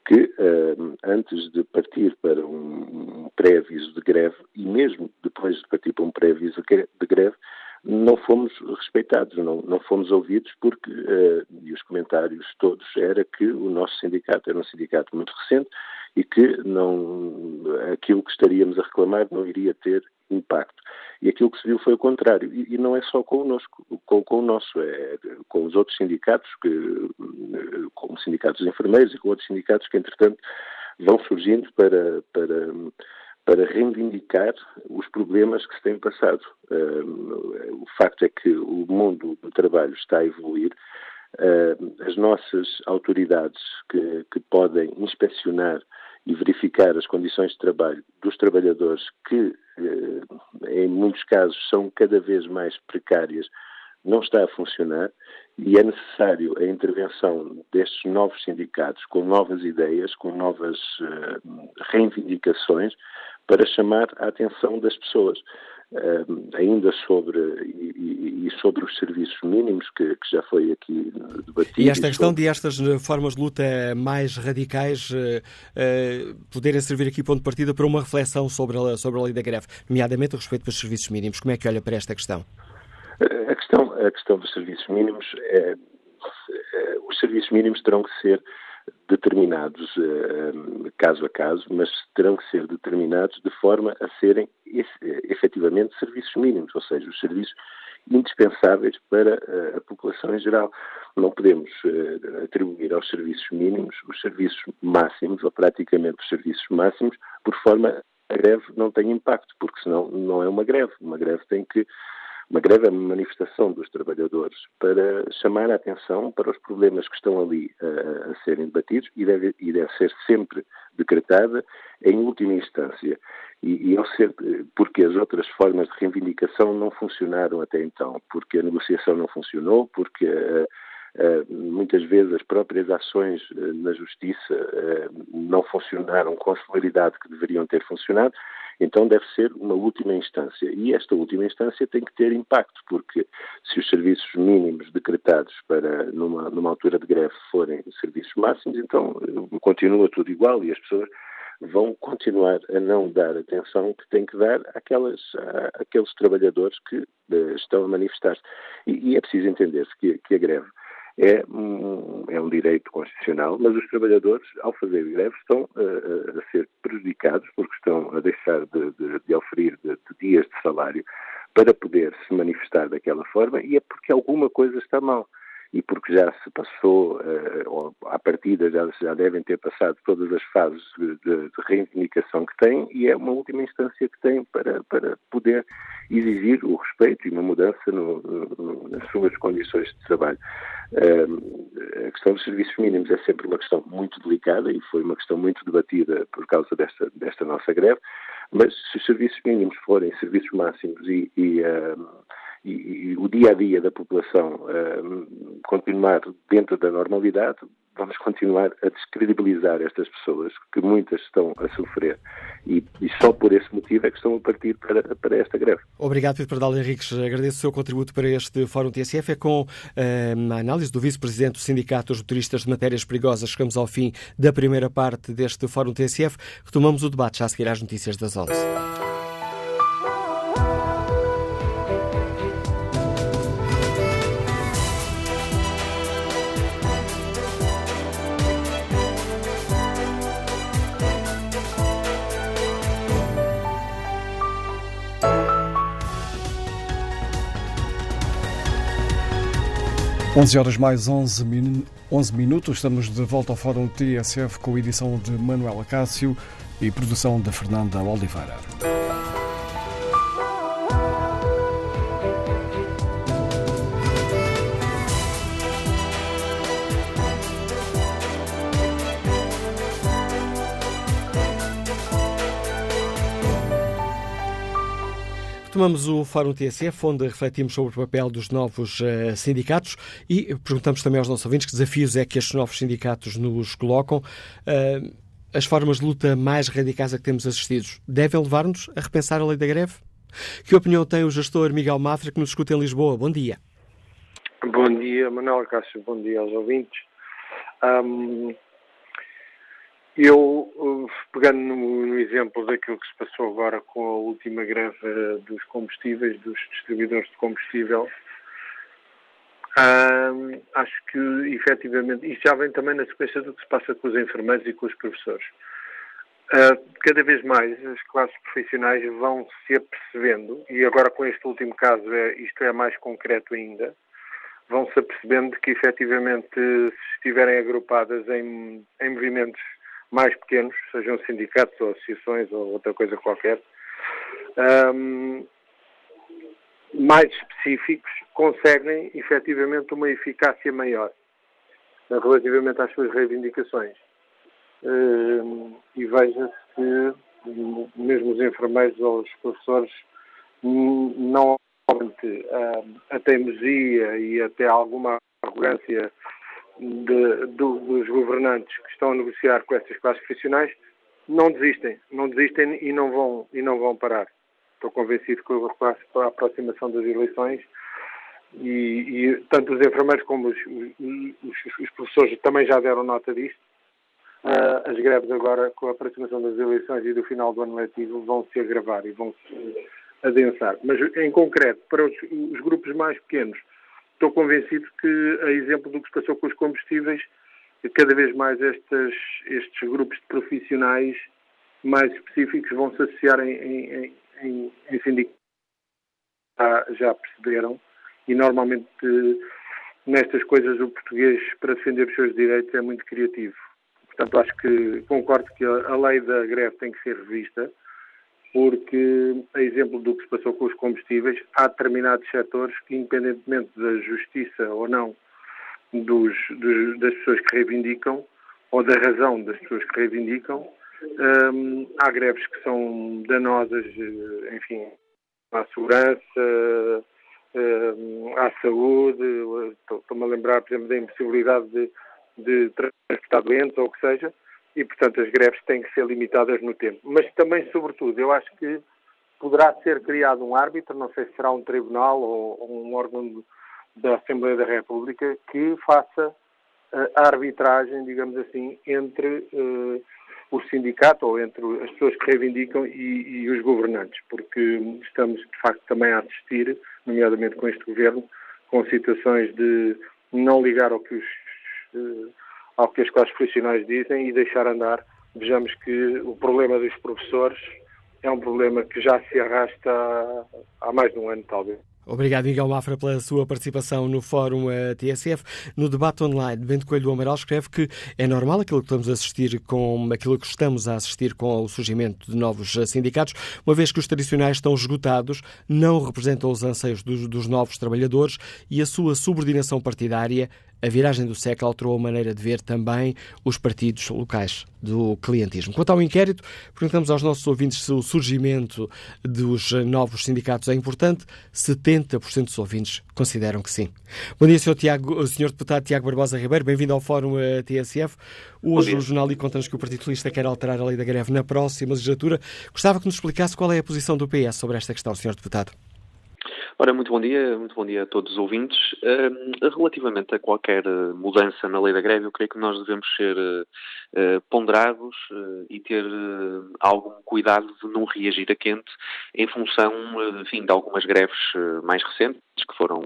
que uh, antes de partir para um, pré-aviso de greve, e mesmo depois de partir para um pré-aviso de greve, não fomos respeitados, não, não fomos ouvidos, porque, uh, e os comentários todos, era que o nosso sindicato era um sindicato muito recente e que não, aquilo que estaríamos a reclamar não iria ter impacto. E aquilo que se viu foi o contrário. E, e não é só connosco, com, com o nosso, é com os outros sindicatos, que, como sindicatos de enfermeiros e com outros sindicatos que, entretanto, vão surgindo para, para, para reivindicar os problemas que se têm passado. o facto é que o mundo do trabalho está a evoluir. as nossas autoridades que, que podem inspecionar e verificar as condições de trabalho dos trabalhadores que, eh, em muitos casos, são cada vez mais precárias, não está a funcionar e é necessário a intervenção destes novos sindicatos com novas ideias, com novas eh, reivindicações para chamar a atenção das pessoas. Uh, ainda sobre e, e, sobre os serviços mínimos que, que, já foi aqui debatido. E esta questão sobre... de estas eh, formas de luta mais radicais uh, uh, poderem servir aqui ponto de partida para uma reflexão sobre a, sobre a lei da greve, nomeadamente o respeito pelos serviços mínimos. Como é que olha para esta questão? A questão, a questão dos serviços mínimos, é, é, os serviços mínimos terão que ser determinados uh, caso a caso, mas terão que ser determinados de forma a serem efetivamente serviços mínimos, ou seja, os serviços indispensáveis para uh, a população em geral. Não podemos uh, atribuir aos serviços mínimos os serviços máximos, ou praticamente os serviços máximos, por forma a greve não tem impacto, porque senão não é uma greve. Uma greve tem que uma greve manifestação dos trabalhadores para chamar a atenção para os problemas que estão ali a, a serem debatidos e deve, e deve ser sempre decretada em última instância. E, e ao ser, porque as outras formas de reivindicação não funcionaram até então, porque a negociação não funcionou, porque uh, uh, muitas vezes as próprias ações uh, na justiça não funcionaram com a celeridade que deveriam ter funcionado então deve ser uma última instância. E esta última instância tem que ter impacto, porque se os serviços mínimos decretados para numa, numa altura de greve forem serviços máximos, então eh, continua tudo igual e as pessoas vão continuar a não dar atenção que tem que dar àquelas, àqueles trabalhadores que uh, estão a manifestar-se. E, e, é preciso entender-se que, que, a greve é um, é um direito constitucional, mas os trabalhadores, ao fazer greve, estão uh, a ser prejudicados porque estão a deixar de, de, de oferir de, de dias de salário para poder se manifestar daquela forma e é porque alguma coisa está mal e porque já se passou, uh, ou à partida já, já devem ter passado todas as fases de, de, reivindicação que têm e é uma última instância que têm para, para poder exigir o respeito e uma mudança no, no, nas suas condições de trabalho. Uh, a questão dos serviços mínimos é sempre uma questão muito delicada e foi uma questão muito debatida por causa desta, desta nossa greve, mas se os serviços mínimos forem serviços máximos e, e uh, e, e, o dia a dia da população uh, continuar dentro da normalidade, vamos continuar a descredibilizar estas pessoas, que muitas estão a sofrer. E, e só por esse motivo é que estão a partir para, para esta greve. Obrigado, Pedro Pardal Henriques. Agradeço o seu contributo para este Fórum TSF. É com uh, a análise do Vice-Presidente do Sindicato dos Motoristas de Matérias Perigosas. Chegamos ao fim da primeira parte deste Fórum TSF. Retomamos o debate já a seguir às notícias das 11. 11 horas mais 11, min 11 minutos, estamos de volta ao Fórum TSF com a edição de Manuela Cássio e produção de Fernanda Oliveira. Tomamos o Fórum TSF, onde refletimos sobre o papel dos novos uh, sindicatos e perguntamos também aos nossos ouvintes que desafios é que estes novos sindicatos nos colocam. Uh, as formas de luta mais radicais a que temos assistido devem levar-nos a repensar a lei da greve? Que opinião tem o gestor Miguel Mafra, que nos escuta em Lisboa? Bom dia. Bom dia, Manuel Cássio. Bom dia aos ouvintes. Um, eu, uh, pegando no, no, exemplo daquilo que se passou agora com a última greve dos combustíveis, dos distribuidores de combustível, uh, acho que efetivamente, isto já vem também na sequência do que se passa com os enfermeiros e com os professores. Uh, cada vez mais as classes profissionais vão se apercebendo, e agora com este último caso é, isto é mais concreto ainda, vão se apercebendo que efetivamente se estiverem agrupadas em, em movimentos mais pequenos, sejam sindicatos ou associações ou outra coisa qualquer, um, mais específicos, conseguem efetivamente uma eficácia maior relativamente às suas reivindicações. Um, e veja-se que mesmo os enfermeiros ou os professores não a, a teimosia e até alguma arrogância de, do, dos governantes que estão a negociar com essas classes profissionais não desistem, não desistem e não vão, e não vão parar. Estou convencido que com a aproximação das eleições e, e tanto os enfermeiros como os, os, os, professores também já deram nota disto. Uh, as greves agora, com a aproximação das eleições e do final do ano letivo, vão se agravar e vão se adensar. Mas, em concreto, para os, os grupos mais pequenos, estou convencido que, a exemplo do que se passou com os combustíveis, cada vez mais estes, estes grupos de profissionais mais específicos vão se associar em, em, em, em sindicatos. Já, já perceberam e normalmente nestas coisas o português para defender os seus direitos é muito criativo. Portanto, acho que concordo que a lei da greve tem que ser revista porque, a exemplo do que se passou com os combustíveis, há determinados setores que, independentemente da justiça ou não dos, dos, das pessoas que reivindicam, ou da razão das pessoas que reivindicam, hum, há greves que são danosas, eh, enfim, à segurança, hum, à saúde, estou-me a lembrar, por exemplo, da impossibilidade de, de transportar doentes ou o que seja, e, portanto, as greves têm que ser limitadas no tempo. Mas também, sobretudo, eu acho que poderá ser criado um árbitro, não sei se será um tribunal ou, um órgão da Assembleia da República, que faça uh, a arbitragem, digamos assim, entre uh, o sindicato ou entre as pessoas que reivindicam e, e, os governantes, porque estamos de facto também a assistir, nomeadamente com este governo, com situações de não ligar ao que, os, eh, ao que as classes profissionais dizem e deixar andar. Vejamos que o problema dos professores é um problema que já se arrasta há mais de um ano, talvez. Obrigado, Miguel Mafra, pela sua participação no Fórum eh, TSF. No debate online, Bento Coelho do Amaral escreve que é normal aquilo que estamos a assistir com aquilo que estamos a assistir com o surgimento de novos sindicatos, uma vez que os tradicionais estão esgotados, não representam os anseios dos, dos novos trabalhadores e a sua subordinação partidária a viragem do século alterou a maneira de ver também os partidos locais do clientismo. Quanto ao inquérito, perguntamos aos nossos ouvintes se o surgimento dos novos sindicatos é importante. 70% dos ouvintes consideram que sim. Bom dia, Sr. Tiago, Sr. Deputado Tiago Barbosa Ribeiro. Bem-vindo ao Fórum eh, TSF. Hoje o Jornal conta-nos que o Partido Socialista quer alterar a lei da greve na próxima legislatura. Gostava que nos explicasse qual é a posição do PS sobre esta questão, Sr. Deputado. Ora, muito bom dia, muito bom dia a todos os ouvintes. Relativamente a qualquer eh, mudança na lei da greve, eu creio que nós devemos ser uh, ponderados uh, e ter algum cuidado de não reagir a quente em função, enfim, de algumas greves mais recentes que foram,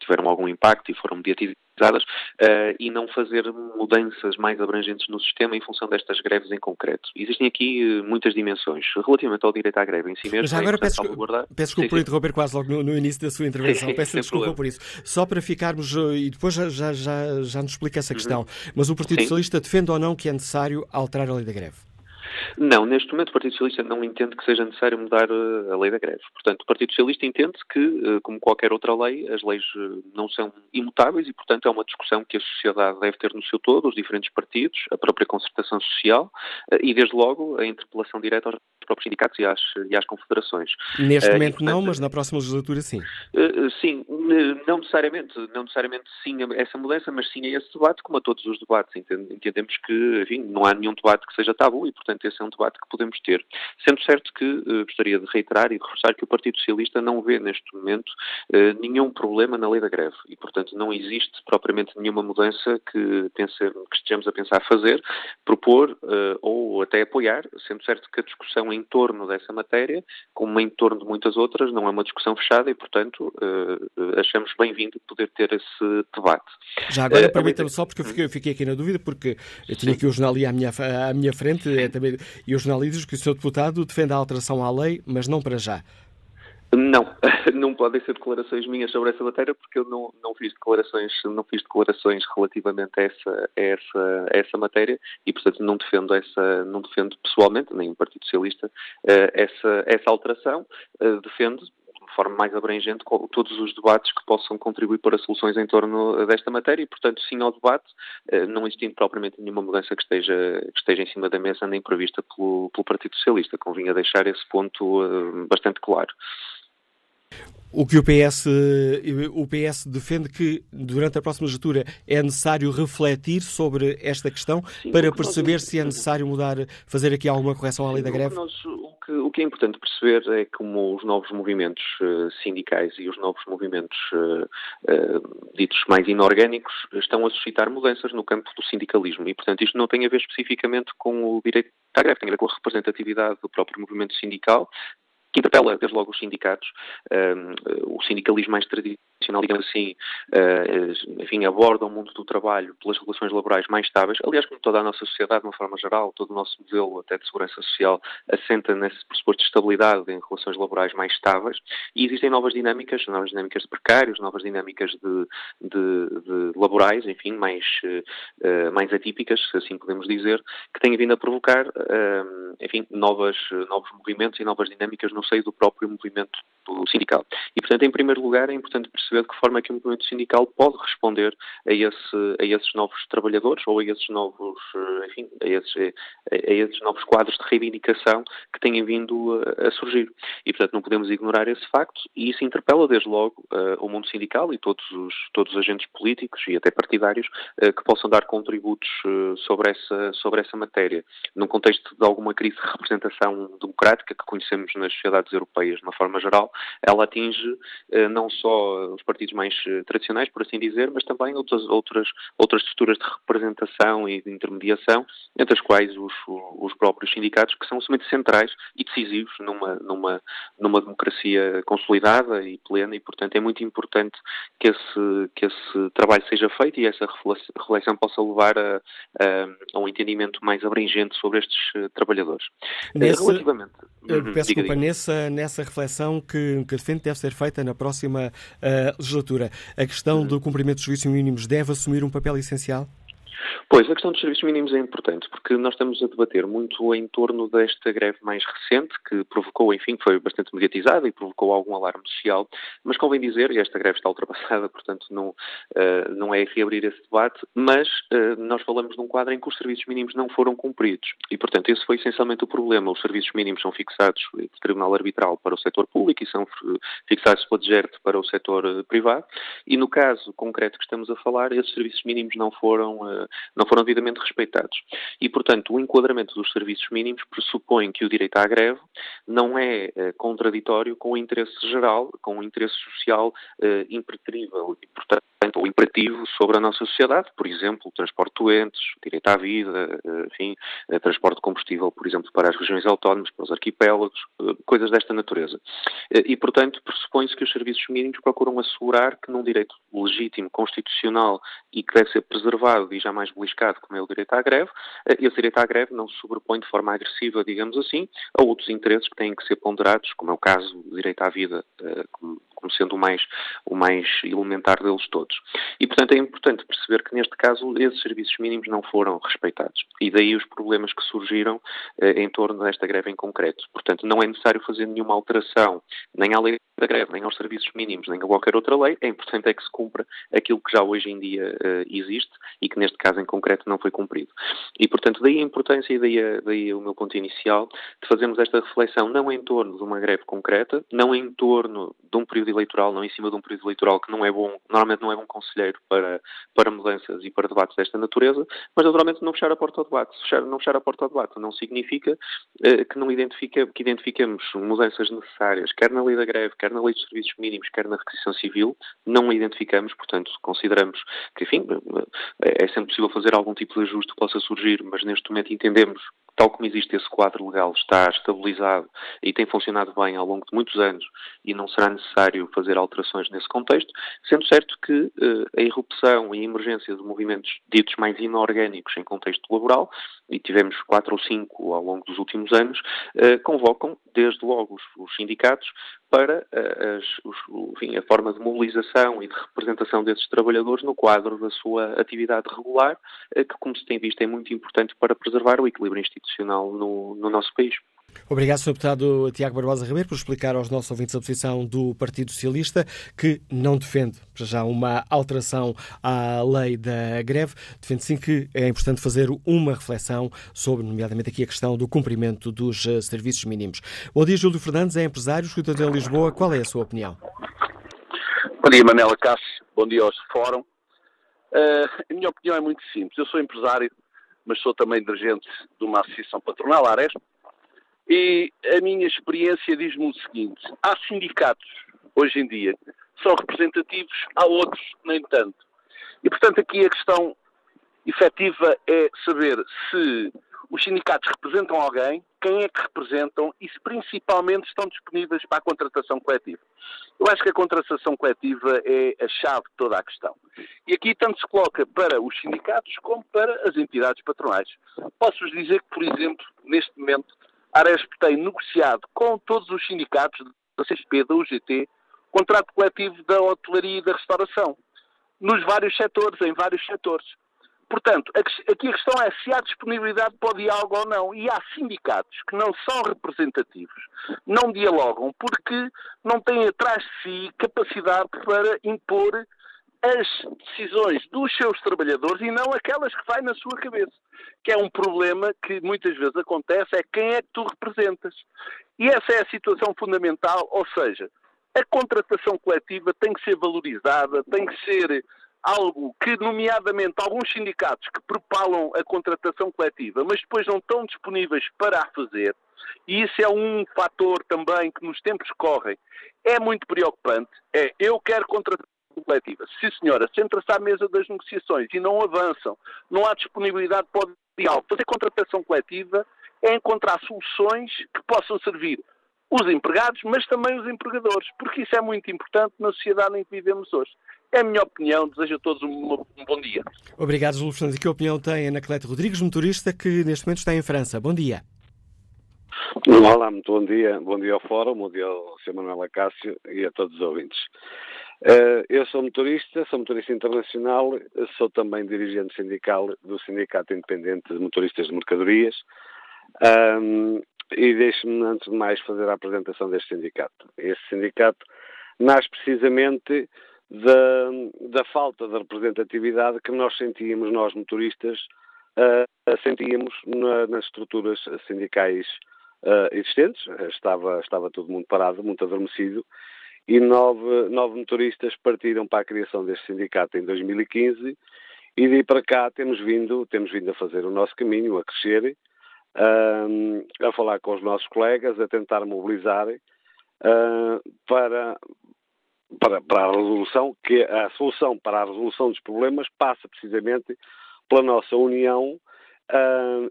tiveram algum impacto e foram mediatizadas uh, e não fazer mudanças mais abrangentes no sistema em função destas greves em concreto. Existem aqui uh, muitas dimensões. Relativamente ao direito à greve em si mesmo, já é agora é peço, peço desculpa por interromper quase logo no, no, início da sua intervenção. [LAUGHS] Peço desculpa problema. por isso. Só para ficarmos, eh, e depois já, já, já, já nos explica essa uhum. questão, uhum. mas o Partido sim. Socialista defende ou não que é necessário alterar a lei da greve? Não, neste momento o Partido Socialista não entende que seja necessário mudar eh, a lei da greve. Portanto, o Partido Socialista entende que, eh, como qualquer outra lei, as leis eh, não são imutáveis e, portanto, é uma discussão que a sociedade deve ter no seu todo, os diferentes partidos, a própria concertação social e, desde logo, a interpelação direta aos próprios sindicatos e às, e às confederações. Neste momento portanto, não, mas na próxima legislatura sim. Sim, não necessariamente, não necessariamente sim essa mudança, mas sim a esse debate, como a todos os debates. Entendemos que, enfim, não há nenhum debate que seja tabu e, portanto, esse é um debate que podemos ter. Sendo certo que uh, gostaria de reiterar e reforçar que o Partido Socialista não vê neste momento uh, nenhum problema na lei da greve e, portanto, não existe propriamente nenhuma mudança que, pense, que estejamos a pensar fazer, propor uh, ou até apoiar, sendo certo que a discussão em torno dessa matéria, como em torno de muitas outras, não é uma discussão fechada e, portanto, achamos bem-vindo poder ter esse debate. Já agora, permita-me só, porque eu fiquei, eu fiquei, aqui na dúvida, porque eu tinha aqui o jornal ali à minha, à minha frente, é também e os jornalistas que o Sr. Deputado defende a alteração à lei, mas não para já. Não, [LAUGHS] não podem ser declarações minhas sobre essa matéria porque eu não, não fiz declarações, não fiz declarações relativamente a essa, a essa, a essa matéria e portanto não defendo essa, não defendo pessoalmente nem o Partido Socialista eh, essa, essa alteração. Eh, defendo de forma mais abrangente todos os debates que possam contribuir para soluções em torno desta matéria e, portanto, sim ao debate, eh, não existindo propriamente nenhuma mudança que esteja, que esteja em cima da mesa nem prevista pelo, pelo Partido Socialista. Convinha deixar esse ponto eh, bastante claro. O que o PS, o PS defende que durante a próxima legislatura é necessário refletir sobre esta questão Sim, para perceber nós... se é necessário mudar, fazer aqui alguma correção à lei da greve? Nós, o, que, o, que, é importante perceber é como os novos movimentos uh, sindicais e os novos movimentos uh, uh, ditos mais inorgânicos estão a suscitar mudanças no campo do sindicalismo e, portanto, isto não tem a ver especificamente com o direito à greve, tem a ver com a representatividade do próprio movimento sindical, que interpela desde logo os sindicatos, um, o sindicalismo mais tradicional, digamos assim, uh, enfim, aborda o mundo do trabalho pelas relações laborais mais estáveis. Aliás, como toda a nossa sociedade, de uma forma geral, todo o nosso modelo até de segurança social assenta nesse pressuposto de estabilidade em relações laborais mais estáveis e existem novas dinâmicas, novas dinâmicas de precários, novas dinâmicas de, de, de laborais, enfim, mais, uh, mais atípicas, se assim podemos dizer, que têm vindo a provocar, uh, enfim, novas, novos movimentos e novas dinâmicas no no seio do próprio movimento sindical. E, portanto, em primeiro lugar, é importante perceber de que forma é que o movimento sindical pode responder a, esse, a esses novos trabalhadores ou a esses novos, eh, enfim, a esses, a, a esses novos quadros de reivindicação que têm vindo a, a, surgir. E, portanto, não podemos ignorar esse facto e isso interpela, desde logo, uh, o mundo sindical e todos os, todos os agentes políticos e até partidários uh, que possam dar contributos uh, sobre, essa, sobre essa matéria. Num contexto de alguma crise de representação democrática que conhecemos nas sociedades europeias de uma forma geral, ela atinge eh, não só os partidos mais eh, tradicionais, por assim dizer, mas também outras, outras, outras estruturas de representação e de intermediação, entre as quais os, os próprios sindicatos, que são absolutamente centrais e decisivos numa, numa, numa democracia consolidada e plena, e portanto é muito importante que esse, que esse trabalho seja feito e essa reflexão possa levar a, a, a um entendimento mais abrangente sobre estes uh, trabalhadores. Nesse, Relativamente. Uh, peço desculpa, nessa, nessa reflexão que, que defende deve ser feita na próxima uh, legislatura, a questão do cumprimento dos serviços mínimos deve assumir um papel essencial? Pois, a questão dos serviços mínimos é importante, porque nós estamos a debater muito em torno desta greve mais recente, que provocou, enfim, foi bastante mediatizada e provocou algum alarme social, mas convém dizer, e esta greve está ultrapassada, [LAUGHS] portanto não, uh, não é reabrir esse debate, mas uh, nós falamos de um quadro em que os serviços mínimos não foram cumpridos, e portanto esse foi essencialmente o problema. Os serviços mínimos são fixados de tribunal arbitral para o setor público e são fixados pela DGERT para o setor uh, privado, e no caso concreto que estamos a falar, esses serviços mínimos não foram não foram devidamente respeitados. E, portanto, o enquadramento dos serviços mínimos pressupõe que o direito à greve não é eh, contraditório com o interesse geral, com o interesse social eh, impreterível e, portanto, ou imperativo sobre a nossa sociedade, por exemplo, o transporte de doentes, direito à vida, eh, enfim, eh, transporte de combustível, por exemplo, para as regiões autónomas, para os arquipélagos, eh, coisas desta natureza. E, portanto, pressupõe-se que os serviços mínimos procuram assegurar que num direito legítimo, constitucional e que deve ser preservado e jamais beliscado, como é o direito à greve, esse direito à greve não se sobrepõe de forma agressiva, digamos assim, a outros interesses que têm que ser ponderados, como é o caso do direito à vida, como sendo o mais, o mais elementar deles todos. E, portanto, é importante perceber que, neste caso, esses serviços mínimos não foram respeitados. E daí os problemas que surgiram eh, em torno desta greve em concreto. Portanto, não é necessário fazer nenhuma alteração, nem à lei da greve, nem aos serviços mínimos, nem a qualquer outra lei. É importante é que se cumpra aquilo que já hoje em dia uh, existe e que, neste caso em concreto, não foi cumprido. E, portanto, daí a importância e daí, daí o meu ponto inicial de fazermos esta reflexão não em torno de uma greve concreta, não em torno de um período eleitoral, não em cima de um período eleitoral que não é bom, normalmente não é bom conselheiro para, para mudanças e para debates desta natureza, mas naturalmente não fechar a porta ao debate. Fechar, não fechar a porta ao debate não significa uh, que não identifica, que identifiquemos mudanças necessárias, quer na lei da greve, quer na lei dos serviços mínimos, quer na requisição civil, não a identificamos, portanto, consideramos que, enfim, eh, é sempre possível fazer algum tipo de ajuste que possa surgir, mas neste momento entendemos tal como existe esse quadro legal, está estabilizado e tem funcionado bem ao longo de muitos anos e não será necessário fazer alterações nesse contexto, sendo certo que uh, a irrupção e a emergência de movimentos ditos mais inorgânicos em contexto laboral, e tivemos quatro ou cinco ao longo dos últimos anos, uh, convocam desde logo os, os sindicatos para uh, as, os, enfim, a forma de mobilização e de representação desses trabalhadores no quadro da sua atividade regular, uh, que, como se tem visto, é muito importante para preservar o equilíbrio institucional no, no nosso país. Obrigado, Sr. Deputado Tiago Barbosa Ribeiro, por explicar aos nossos ouvintes a posição do Partido Socialista, que não defende já uma alteração à lei da greve. Defende sim que é importante fazer uma reflexão sobre, nomeadamente aqui, a questão do cumprimento dos eh, serviços mínimos. Bom dia, Júlio Fernandes, é empresário, escritor em Lisboa. Qual é a sua opinião? Bom dia, Manela Cássio. Bom dia aos Fórum. Uh, a minha opinião é muito simples. Eu sou empresário, mas sou também dirigente de uma associação patronal, a Aresp, e a minha experiência diz-me o seguinte: há sindicatos, hoje em dia, que são representativos, há outros, nem tanto. E, portanto, aqui a questão efetiva é saber se os sindicatos representam alguém, quem é que representam e se principalmente estão disponíveis para a contratação coletiva. Eu acho que a contratação coletiva é a chave de toda a questão. E aqui tanto se coloca para os sindicatos como para as entidades patronais. Posso-vos dizer que, por exemplo, neste momento, Aresp tem negociado com todos os sindicatos da CSP, da UGT, contrato coletivo da hotelaria e da restauração, nos vários setores, em vários setores. Portanto, aqui a questão é se há disponibilidade para o diálogo ou não. E há sindicatos que não são representativos, não dialogam, porque não têm atrás de si capacidade para impor as decisões dos seus trabalhadores e não aquelas que vai na sua cabeça. Que é um problema que muitas vezes acontece, é quem é que tu representas. E essa é a situação fundamental, ou seja, a contratação coletiva tem que ser valorizada, tem que ser algo que, nomeadamente, alguns sindicatos que propalam a contratação coletiva, mas depois não estão disponíveis para a fazer, E isso é um fator também que nos tempos correm é muito preocupante. É, eu quero contratação coletiva. Sim, senhora, senta-se à mesa das negociações e não avançam, não há disponibilidade para o diálogo. Fazer contratação coletiva é encontrar soluções que possam servir os empregados, mas também os empregadores, porque isso é muito importante na sociedade em que vivemos hoje. É a minha opinião. Desejo a todos um, um bom dia. Obrigado, Júlio Fernandes. Que opinião tem Anacleto Rodrigues, motorista que neste momento está em França? Bom dia. Olá, muito bom dia. Bom dia ao Fórum, bom dia ao Sr. Manuel Acácio e a todos os ouvintes. Eh, eu sou motorista, sou motorista internacional, sou também dirigente sindical do Sindicato Independente de Motoristas de Mercadorias. Um, e deixe-me, antes de mais, fazer a apresentação deste sindicato. Este sindicato nasce precisamente da, da falta de representatividade que nós sentíamos, nós motoristas, uh, sentíamos na, nas estruturas sindicais uh, existentes. Estava, estava todo mundo parado, muito adormecido, e nove, nove motoristas partiram para a criação deste sindicato em 2015 e daí para cá temos vindo, temos vindo a fazer o nosso caminho, a crescer, uh, a falar com os nossos colegas, a tentar mobilizar para, para, para a resolução, que a solução para a resolução dos problemas passa precisamente pela nossa união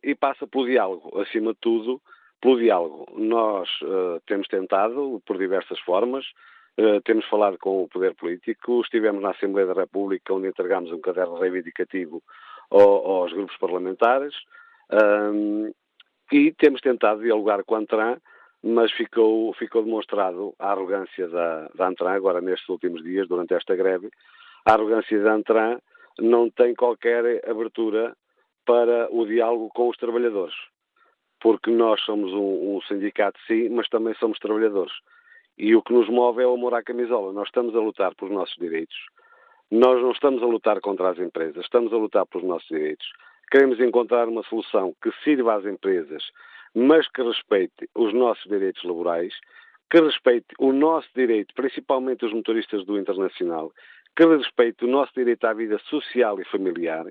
e passa pelo diálogo, acima de tudo, pelo diálogo. Nós uh, temos tentado, por diversas formas, temos falado com o poder político, estivemos na Assembleia da República, onde entregámos um caderno reivindicativo ao, aos grupos parlamentares, e temos tentado dialogar com a Antran, mas ficou, ficou demonstrado a arrogância da, da Antran, agora nestes últimos dias, durante esta greve, a arrogância da Antran não tem qualquer abertura para o diálogo com os trabalhadores. Porque nós somos um, um sindicato, sim, mas também somos trabalhadores. E o que nos move é o amor à camisola. Nós estamos a lutar pelos nossos direitos. Nós não estamos a lutar contra as empresas, estamos a lutar pelos nossos direitos. Queremos encontrar uma solução que sirva às empresas, mas que respeite os nossos direitos laborais, que respeite o nosso direito, principalmente os motoristas do internacional, que respeite o nosso direito à vida social e familiar,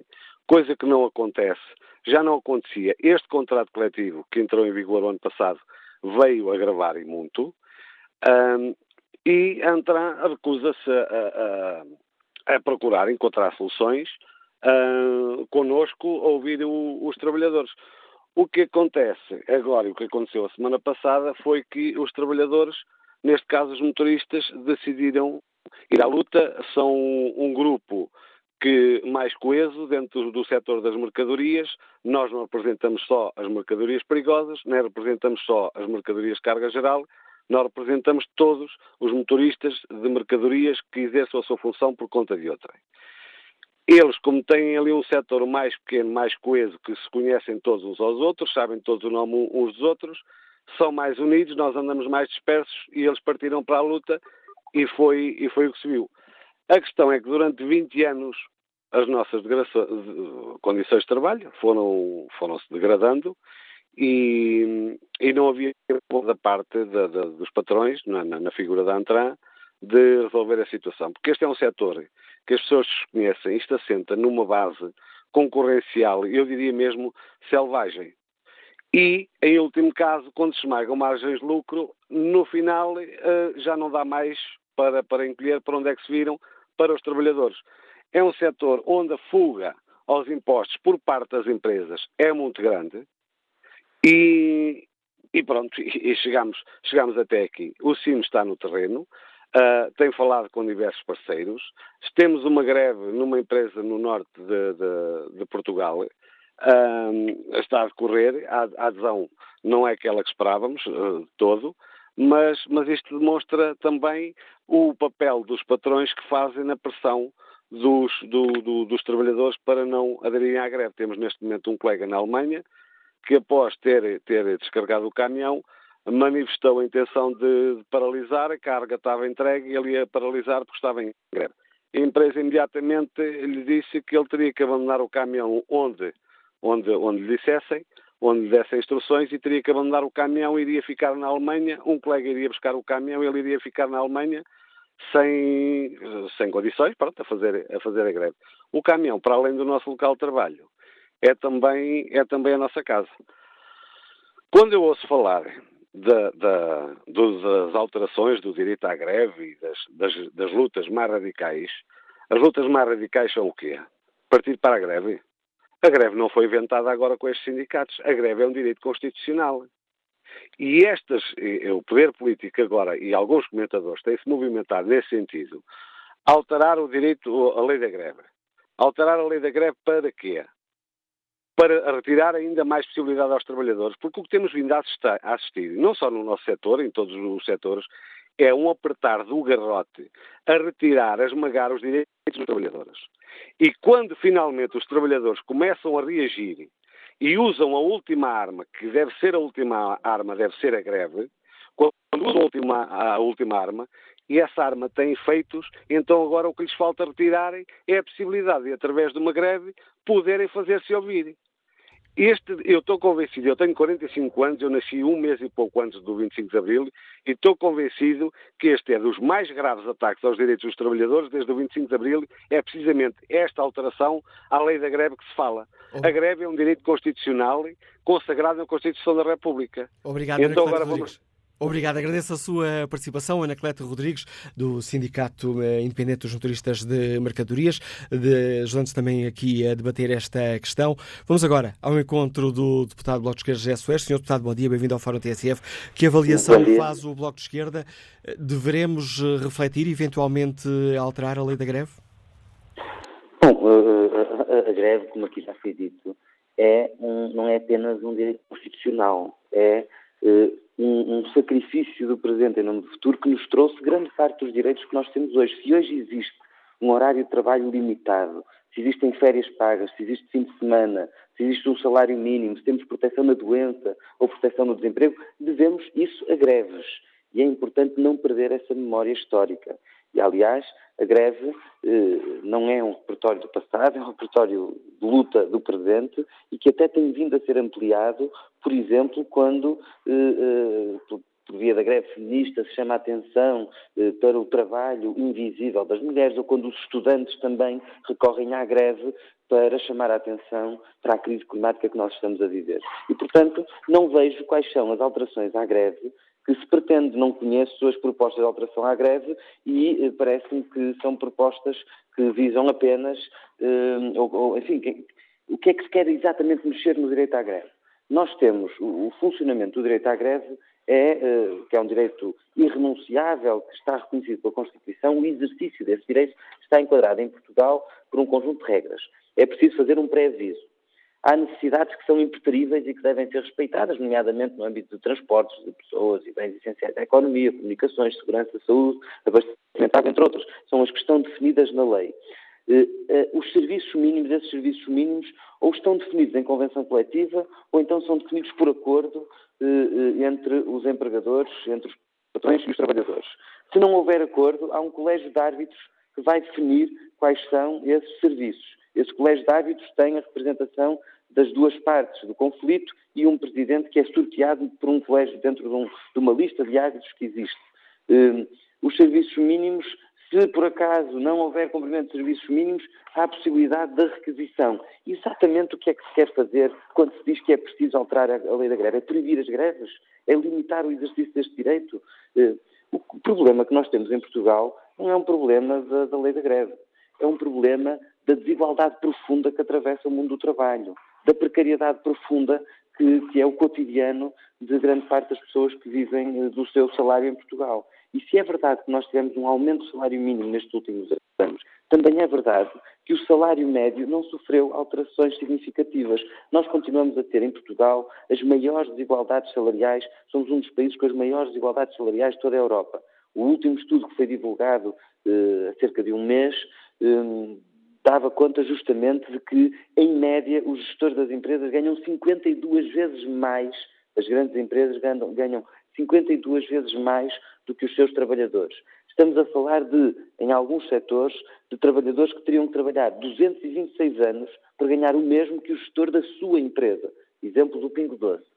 coisa que não acontece, já não acontecia. Este contrato coletivo que entrou em vigor o ano passado veio agravar e muito, um, e a Antran recusa-se a, a, a procurar encontrar soluções uh, connosco ouvir o, os trabalhadores. O que acontece agora e o que aconteceu a semana passada foi que os trabalhadores, neste caso os motoristas, decidiram ir à luta. São um grupo que mais coeso dentro do setor das mercadorias. Nós não representamos só as mercadorias perigosas, nem representamos só as mercadorias de carga geral, nós representamos todos os motoristas de mercadorias que exerçam a sua função por conta de outra. Eles, como têm ali um setor mais pequeno, mais coeso, que se conhecem todos uns aos outros, sabem todos o nome uns dos outros, são mais unidos, nós andamos mais dispersos e eles partiram para a luta e foi, e foi o que se viu. A questão é que durante 20 anos as nossas condições de trabalho foram, foram se degradando e, e não havia da parte dos patrões, na, na, figura da Antran, de resolver a situação. Porque este é um setor que as pessoas desconhecem, isto assenta numa base concorrencial, eu diria mesmo selvagem. E, em último caso, quando se esmagam margens de lucro, no final eh, já não dá mais para, para encolher para onde é que se viram para os trabalhadores. É um setor onde a fuga aos impostos por parte das empresas é muito grande e, e pronto, [LAUGHS] e, chegamos, chegamos até aqui. O CIM está no terreno, Uh, tem falado com diversos parceiros. Temos uma greve numa empresa no norte de, de, de Portugal. Uh, está a decorrer. A, a, adesão não é aquela que esperávamos, uh, todo, mas, mas isto demonstra também o papel dos patrões que fazem na pressão dos, do, do, dos trabalhadores para não aderirem à greve. Temos neste momento um colega na Alemanha que, após ter, ter descarregado o caminhão, manifestou a intenção de paralisar, a carga estava entregue e ele ia paralisar porque estava em greve. A empresa imediatamente lhe disse que ele teria que abandonar o caminhão onde, onde, onde lhe dissessem, onde lhe dessem instruções e teria que abandonar o caminhão iria ficar na Alemanha. Um colega iria buscar o caminhão ele iria ficar na Alemanha sem, sem condições pronto, a, fazer, a fazer a greve. O caminhão, para além do nosso local de trabalho, é também, é também a nossa casa. Quando eu ouço falar da, da, das alterações do direito à greve e das, das, das, lutas mais radicais, as lutas mais radicais são o quê? Partir para a greve. A greve não foi inventada agora com estes sindicatos. A greve é um direito constitucional. E estas, o poder político agora e alguns comentadores têm-se movimentado nesse sentido, alterar o direito, a lei da greve. Alterar a lei da greve para quê? Para retirar ainda mais possibilidade aos trabalhadores, porque o que temos vindo a assistir, não só no nosso setor, em todos os setores, é um apertar do garrote a retirar, a esmagar os direitos dos trabalhadores. E quando finalmente os trabalhadores começam a reagir e usam a última arma, que deve ser a última arma, deve ser a greve, quando usam a última, a última arma, e essa arma tem efeitos, então agora o que lhes falta retirarem é a possibilidade de, através de uma greve, poderem fazer-se ouvir. Este, eu estou convencido, eu tenho 45 anos, eu nasci um mês e pouco antes do 25 de Abril, e estou convencido que este é dos mais graves ataques aos direitos dos trabalhadores desde o 25 de Abril, é precisamente esta alteração à lei da greve que se fala. A greve é um direito constitucional consagrado na Constituição da República. Obrigado, então, agora vamos... Obrigado, agradeço a sua participação, Ana Cleta Rodrigues, do Sindicato eh, Independente dos Motoristas de Mercadorias, ajudando-nos também aqui a debater esta questão. Vamos agora ao encontro do deputado do Bloco de Esquerda, José Soares. Senhor deputado, bom dia, bem-vindo ao Fórum TSF. Que avaliação faz o Bloco de Esquerda? Deveremos eh, refletir e eventualmente alterar a lei da greve? Bom, a, greve, como aqui já foi dito, é um, não é apenas um direito constitucional, é um, um, sacrifício do presente em nome do futuro que nos trouxe grande parte dos direitos que nós temos hoje. Se hoje existe um horário de trabalho limitado, se existem férias pagas, se existe fim de semana, se existe um salário mínimo, se temos proteção na doença ou proteção no desemprego, devemos isso a greves. E é importante não perder essa memória histórica. E, aliás, a greve eh, não é um repertório do passado, é um repertório de luta do presente e que até tem vindo a ser ampliado, por exemplo, quando, eh, eh, por, via da greve feminista, se chama a atenção eh, para o trabalho invisível das mulheres, ou quando os estudantes também recorrem à greve para chamar a atenção para a crise climática que nós estamos a viver. E, portanto, não vejo quais são as alterações à greve que se pretende. Não conheço as propostas de alteração à greve e eh, parece-me que são propostas que visam apenas, eh, ou, ou, enfim, o que é que se quer exatamente mexer no direito à greve? Nós temos o, o funcionamento do direito à greve é, eh, que é um direito irrenunciável, que está reconhecido pela Constituição, o exercício desse direito está enquadrado em Portugal por um conjunto de regras. É preciso fazer um pré-aviso há necessidades que são impreteríveis e que devem ser respeitadas, nomeadamente no âmbito de transportes de pessoas e bens essenciais à economia, comunicações, segurança, saúde, abastecimento, entre outros. São as que estão definidas na lei. Uh, uh, os serviços mínimos, esses serviços mínimos, ou estão definidos em convenção coletiva, ou então são definidos por acordo uh, entre os empregadores, entre os patrões e os trabalhadores. Se não houver acordo, há um colégio de árbitros que vai definir quais são esses serviços. Esse colégio de árbitros tem a representação das duas partes do conflito e um presidente que é sorteado por um colégio dentro de, um, de uma lista de árbitros que existe. Uh, os serviços mínimos, se por acaso não houver cumprimento de serviços mínimos, há a possibilidade da requisição. Exatamente o que é que se quer fazer quando se diz que é preciso alterar a, a lei da greve? É proibir as greves? É limitar o exercício deste direito? Uh, o problema que nós temos em Portugal não é um problema da, da lei da greve é um problema da desigualdade profunda que atravessa o mundo do trabalho, da precariedade profunda que, que, é o cotidiano de grande parte das pessoas que vivem eh, do seu salário em Portugal. E se é verdade que nós tivemos um aumento do salário mínimo nestes últimos anos, também é verdade que o salário médio não sofreu alterações significativas. Nós continuamos a ter em Portugal as maiores desigualdades salariais, somos um dos países com as maiores desigualdades salariais de toda a Europa. O último estudo que foi divulgado eh, há cerca de um mês um, dava conta justamente de que, em média, os gestores das empresas ganham 52 vezes mais, as grandes empresas ganham, ganham 52 vezes mais do que os seus trabalhadores. Estamos a falar de, em alguns setores, de trabalhadores que teriam que trabalhar 226 anos para ganhar o mesmo que o gestor da sua empresa. Exemplo do Pingo Doce.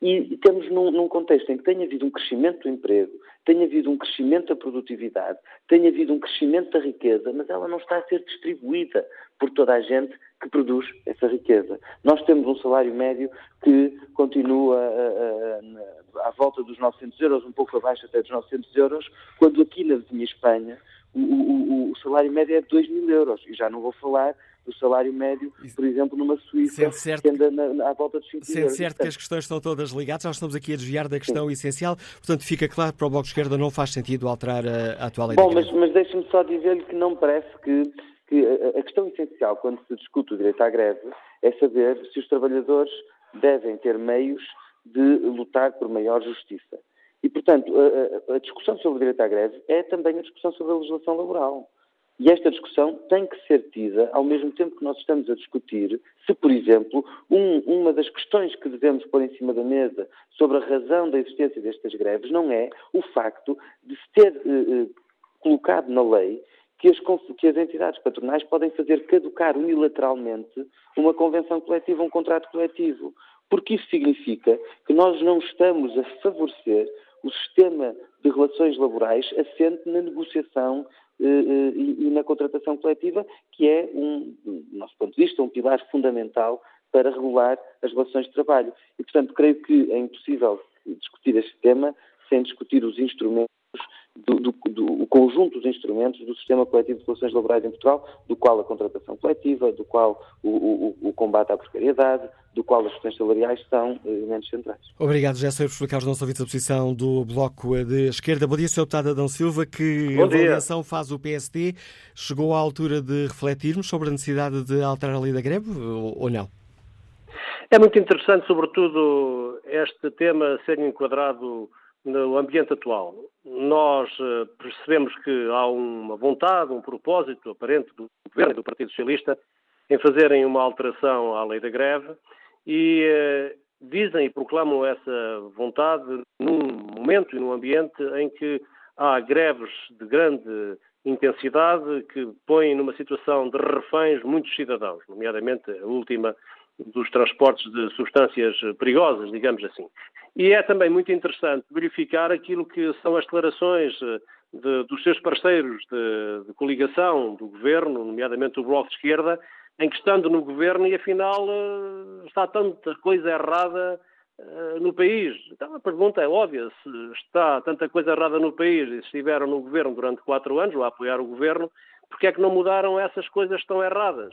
E temos num, num, contexto em que tem havido um crescimento do emprego, tem havido um crescimento da produtividade, tem havido um crescimento da riqueza, mas ela não está a ser distribuída por toda a gente que produz essa riqueza. Nós temos um salário médio que continua a, a, a, à volta dos 900 euros, um pouco abaixo até dos 900 euros, quando aqui na vizinha Espanha o, o, o salário médio é de 2 mil euros. E já não vou falar do salário médio, por exemplo, numa Suíça, certo, que anda na, na, à volta dos 5 Sendo euros. certo que as questões estão todas ligadas, nós estamos aqui a desviar da questão Sim. essencial, portanto fica claro que para o Bloco de Esquerda não faz sentido alterar a, a atual lei Bom, mas, mas deixe-me só dizer-lhe que não parece que, que a, a questão essencial quando se discute o direito à greve é saber se os trabalhadores devem ter meios de lutar por maior justiça. E, portanto, a, a, discussão sobre o direito à greve é também a discussão sobre a legislação laboral. E esta discussão tem que ser tida ao mesmo tempo que nós estamos a discutir se, por exemplo, um, uma das questões que devemos pôr em cima da mesa sobre a razão da existência destas greves não é o facto de se ter eh, eh colocado na lei que as, que as, entidades patronais podem fazer caducar unilateralmente uma convenção coletiva, um contrato coletivo. Porque isso significa que nós não estamos a favorecer o sistema de relações laborais assente na negociação eh, eh, e na contratação coletiva, que é, um, do nosso ponto de vista, um pilar fundamental para regular as relações de trabalho. E, portanto, creio que é impossível discutir este tema sem discutir os instrumentos do, do, do, conjunto dos instrumentos do sistema coletivo de relações laborais em Portugal, do qual a contratação coletiva, do qual o, o, o combate à precariedade, do qual as questões salariais são elementos centrais. Obrigado, José, por explicar aos nossos ouvintes a posição do Bloco de Esquerda. Bom dia, Sr. Deputado Adão Silva. Que Bom avaliação faz o PSD? Chegou à altura de refletirmos sobre a necessidade de alterar a lei da greve ou não? É muito interessante, sobretudo, este tema ser enquadrado no ambiente atual. Nós eh, percebemos que há uma vontade, um propósito aparente do Governo e do Partido Socialista em fazerem uma alteração à lei da greve e eh, dizem e proclamam essa vontade num momento e num ambiente em que há greves de grande intensidade que põem numa situação de reféns muitos cidadãos, nomeadamente a última dos transportes de substâncias perigosas, digamos assim. E é também muito interessante verificar aquilo que são as declarações eh, de, dos seus parceiros de, de, coligação do governo, nomeadamente o Bloco de Esquerda, em que estando no governo e afinal eh, está tanta coisa errada eh, no país. Então a pergunta é óbvia, se está tanta coisa errada no país e estiveram no governo durante quatro anos, ou a apoiar o governo, porque é que não mudaram essas coisas tão erradas?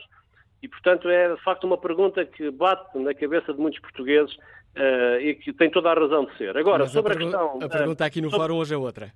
E, portanto, é de facto uma pergunta que bate na cabeça de muitos portugueses uh, e que tem toda a razão de ser. Agora, mas sobre a, a questão. A pergunta aqui no sobre... fórum hoje é outra.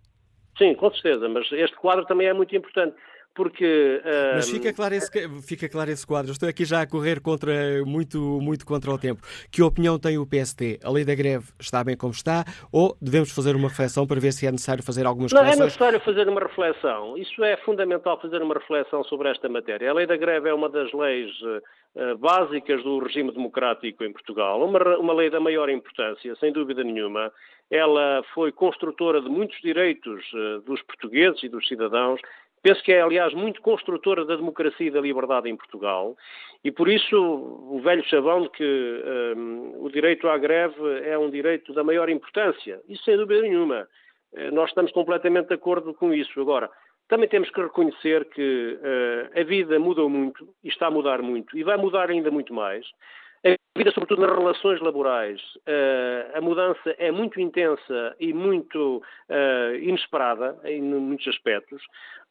Sim, com certeza, mas este quadro também é muito importante porque... Uh... Mas fica claro, esse, fica claro esse quadro. Estou aqui já a correr contra, muito, muito contra o tempo. Que opinião tem o PST? A lei da greve está bem como está ou devemos fazer uma reflexão para ver se é necessário fazer algumas Não, é necessário fazer uma reflexão. Isso é fundamental fazer uma reflexão sobre esta matéria. A lei da greve é uma das leis uh, básicas do regime democrático em Portugal, uma, uma lei da maior importância, sem dúvida nenhuma. Ela foi construtora de muitos direitos uh, dos portugueses e dos cidadãos Penso que é, aliás, muito construtora da democracia e da liberdade em Portugal e, por isso, o velho chavão de que um, o direito à greve é um direito da maior importância. Isso sem dúvida nenhuma. Eh, nós estamos completamente de acordo com isso. Agora, também temos que reconhecer que uh, a vida mudou muito e está a mudar muito e vai mudar ainda muito mais. A vida, sobretudo nas relações laborais, uh, a mudança é muito intensa e muito uh, inesperada em muitos aspectos.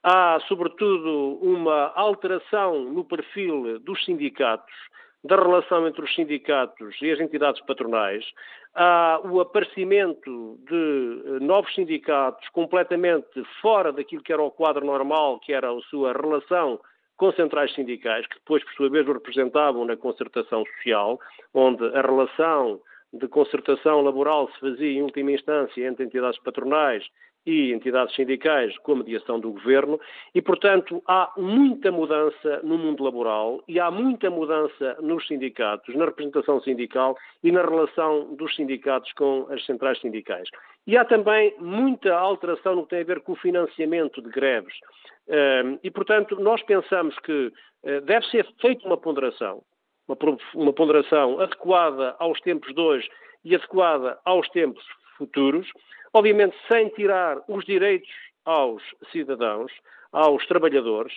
Há, sobretudo, uma alteração no perfil dos sindicatos, da relação entre os sindicatos e as entidades patronais. Há o aparecimento de eh, novos sindicatos completamente fora daquilo que era o quadro normal, que era a sua relação com centrais sindicais, que depois, por sua vez, o representavam na concertação social, onde a relação de concertação laboral se fazia, em última instância, entre entidades patronais e entidades sindicais com a mediação do governo e, portanto, há muita mudança no mundo laboral e há muita mudança nos sindicatos, na representação sindical e na relação dos sindicatos com as centrais sindicais. E há também muita alteração no que tem a ver com o financiamento de greves. E, portanto, nós pensamos que eh, deve ser feita uma ponderação, uma ponderação adequada aos tempos de hoje e adequada aos tempos futuros, obviamente sem tirar os direitos aos cidadãos, aos trabalhadores,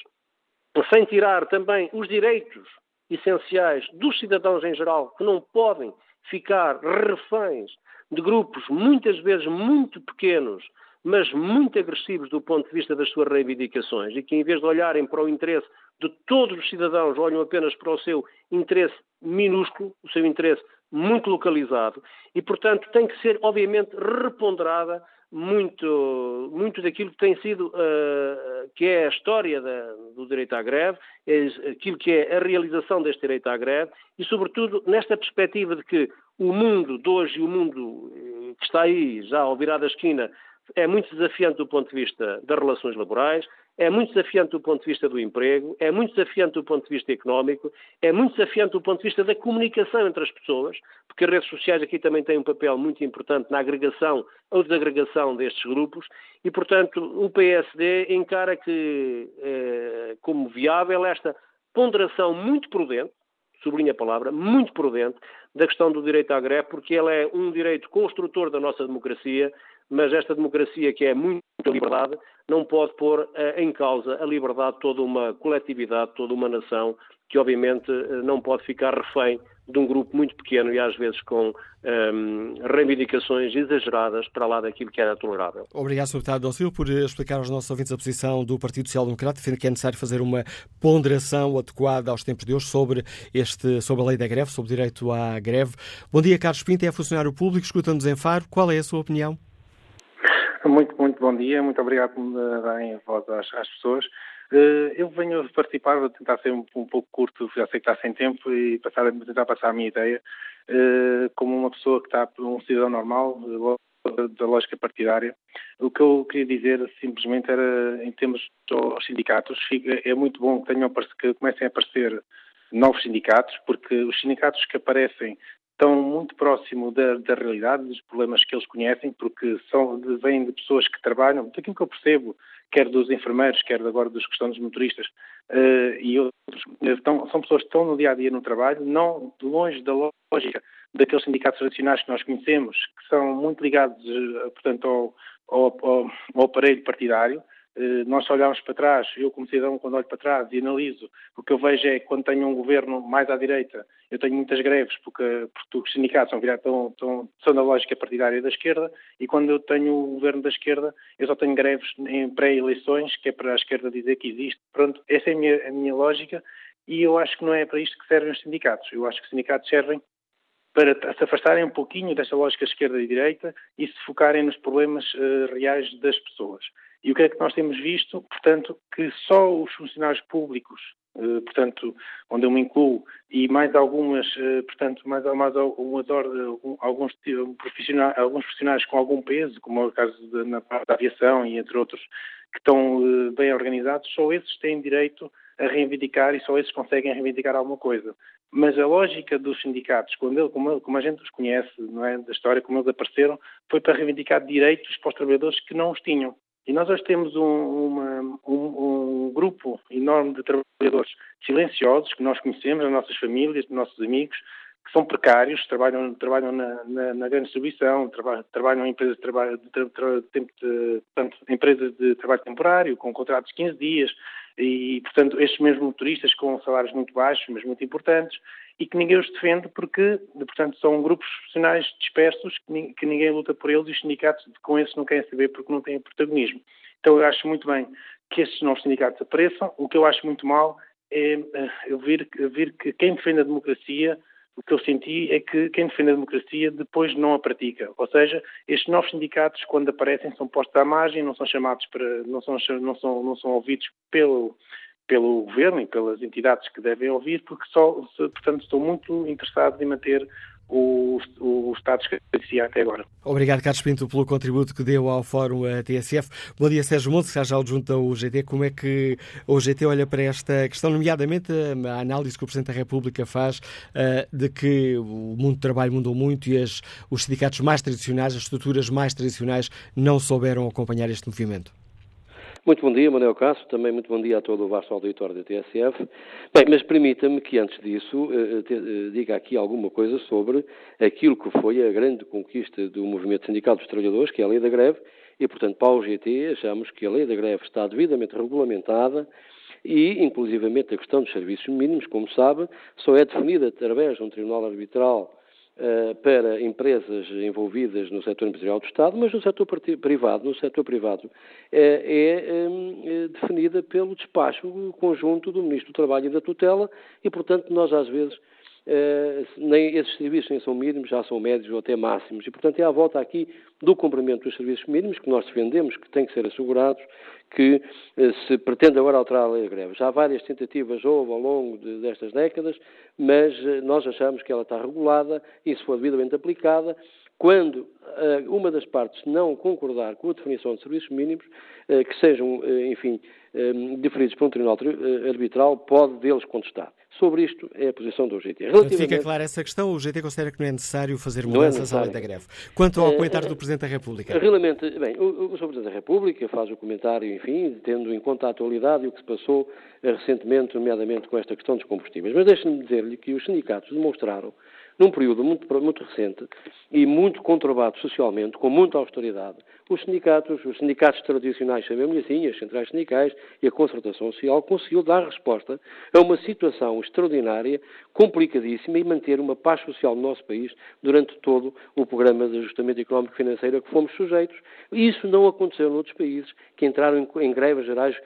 sem tirar também os direitos essenciais dos cidadãos em geral, que não podem ficar reféns de grupos muitas vezes muito pequenos, mas muito agressivos do ponto de vista das suas reivindicações e que, em vez de olharem para o interesse de todos os cidadãos, olham apenas para o seu interesse minúsculo, o seu interesse muito localizado e, portanto, tem que ser, obviamente, reponderada muito, muito daquilo que tem sido, uh, que é a história da, do direito à greve, é aquilo que é a realização deste direito à greve e, sobretudo, nesta perspectiva de que o mundo de hoje e o mundo eh, que está aí, já ao virar da esquina, é muito desafiante do ponto de vista das relações laborais, é muito desafiante do ponto de vista do emprego, é muito desafiante do ponto de vista económico, é muito desafiante do ponto de vista da comunicação entre as pessoas, porque as redes sociais aqui também têm um papel muito importante na agregação ou desagregação destes grupos, e, portanto, o PSD encara que, eh, como viável esta ponderação muito prudente, sublinha a palavra, muito prudente, da questão do direito à greve, porque ele é um direito construtor da nossa democracia mas esta democracia que é muito liberdade não pode pôr uh, em causa a liberdade de toda uma coletividade, toda uma nação, que obviamente uh, não pode ficar refém de um grupo muito pequeno e às vezes com um, ehm, reivindicações exageradas para lá daquilo que era tolerável. Obrigado, Sr. Deputado Dom por explicar aos nossos ouvintes a posição do Partido Social Democrata, defende que é necessário fazer uma ponderação adequada aos tempos de hoje sobre, este, sobre a lei da greve, sobre o direito à greve. Bom dia, Carlos Pinto, é funcionário público, escuta-nos em Faro. Qual é a sua opinião? Muito, muito bom dia, muito obrigado por me darem voz às, às pessoas. Uh, eu venho participar, vou tentar ser um, um, pouco curto, já sei que está sem tempo, e passar, tentar passar a minha ideia uh, como uma pessoa que está, um cidadão normal, da lógica partidária. O que eu queria dizer simplesmente era, em termos dos sindicatos, é muito bom que, tenham, que comecem a aparecer novos sindicatos, porque os sindicatos que aparecem estão muito próximo da, da, realidade, dos problemas que eles conhecem, porque são, vêm de pessoas que trabalham, daquilo que eu percebo, quer dos enfermeiros, quer agora dos questões dos motoristas, uh, e outros, estão, são pessoas que estão no dia a dia no trabalho, não longe da lógica daqueles sindicatos tradicionais que nós conhecemos, que são muito ligados, uh, portanto, ao, ao, ao aparelho partidário, eh, nós olhamos para trás, eu como cidadão quando olho para trás e analiso, o que eu vejo é que quando tenho um governo mais à direita, eu tenho muitas greves porque, porque os sindicatos são, virados, estão, estão, são da lógica partidária da esquerda e quando eu tenho o governo da esquerda, eu só tenho greves em pré-eleições, que é para a esquerda dizer que existe. Pronto, essa é a minha, a minha lógica e eu acho que não é para isto que servem os sindicatos. Eu acho que os sindicatos servem para se afastarem um pouquinho desta lógica esquerda e direita e se focarem nos problemas uh, reais das pessoas. E o que é que nós temos visto? Portanto, que só os funcionários públicos, eh, portanto, onde eu me incluo, e mais algumas, eh, portanto, mais, mais algumas, alguns, profissionais, alguns profissionais com algum peso, como é o caso de, na da aviação e entre outros, que estão eh, bem organizados, só esses têm direito a reivindicar e só esses conseguem reivindicar alguma coisa. Mas a lógica dos sindicatos, quando ele, como, como, a gente os conhece, não é, da história, como eles apareceram, foi para reivindicar direitos para os trabalhadores que não os tinham. E nós hoje temos um, uma, um, um, grupo enorme de trabalhadores silenciosos que nós conhecemos, as nossas famílias, os nossos amigos, que são precários, trabalham, trabalham na, na, na grande distribuição, trabalham, trabalham em empresas de trabalho, de, de, de, portanto, empresas de trabalho temporário, com contratos de 15 dias, e, portanto, estes mesmos motoristas com salários muito baixos, mas muito importantes, e que ninguém os defende porque, portanto, são grupos profissionais dispersos que ninguém luta por eles e os sindicatos com esses não querem saber porque não têm protagonismo. Então eu acho muito bem que estes novos sindicatos apareçam. O que eu acho muito mal é eh, eu vir, que quem defende a democracia o que eu senti é que quem defende a democracia depois não a pratica. Ou seja, estes novos sindicatos, quando aparecem, são postos à margem, não são chamados para, não são, não são, não são ouvidos pelo, pelo governo e pelas entidades que devem ouvir, porque só, portanto, estou muito interessado em manter o, o Estado de até agora. Obrigado, Carlos Pinto, pelo contributo que deu ao Fórum TSF. Bom dia, Sérgio Montes, que já adjunto ao GT. Como é que o GT olha para esta questão, nomeadamente a análise que o Presidente da República faz uh, de que o mundo do trabalho mudou muito e as, os sindicatos mais tradicionais, as estruturas mais tradicionais, não souberam acompanhar este movimento? Muito bom dia, Manuel Cássio, também muito bom dia a todo o vasto auditório da TSF. Bem, mas permita-me que antes disso eh, te, eh, diga aqui alguma coisa sobre aquilo que foi a grande conquista do movimento sindical dos trabalhadores, que é a lei da greve, e portanto para o GT achamos que a lei da greve está devidamente regulamentada e, inclusivamente, a questão dos serviços mínimos, como sabe, só é definida através de um tribunal arbitral para empresas envolvidas no setor empresarial do Estado, mas no setor privado, no setor privado, é, é um, definida pelo despacho conjunto do Ministro do Trabalho e da Tutela e, portanto, nós às vezes nem esses serviços nem são mínimos, já são médios ou até máximos. E, portanto, é à volta aqui do cumprimento dos serviços mínimos que nós defendemos, que têm que ser assegurados, que uh, se pretende agora alterar a lei de greve. Já várias tentativas houve ao longo de, destas décadas, mas uh, nós achamos que ela está regulada e, se for devidamente aplicada, quando uma das partes não concordar com a definição de serviços mínimos, que sejam, enfim, deferidos por um tribunal arbitral, pode deles contestar. Sobre isto é a posição do GT. Relativamente... Fica clara essa questão. O GT considera que não é necessário fazer é mudanças é à lei da greve. Quanto ao comentário do Presidente da República? Realmente, bem, o, o Sr. Presidente da República faz o comentário, enfim, tendo em conta a atualidade e o que se passou eh, recentemente, nomeadamente com esta questão dos combustíveis. Mas deixe-me dizer-lhe que os sindicatos demonstraram num período muito, muito recente e muito conturbado socialmente, com muita austeridade, os sindicatos, os sindicatos tradicionais, chamemos assim, as centrais sindicais e a concertação social, conseguiu dar resposta a uma situação extraordinária, complicadíssima e manter uma paz social no nosso país durante todo o programa de ajustamento económico e financeiro a que fomos sujeitos. Isso não aconteceu noutros países que entraram em greves gerais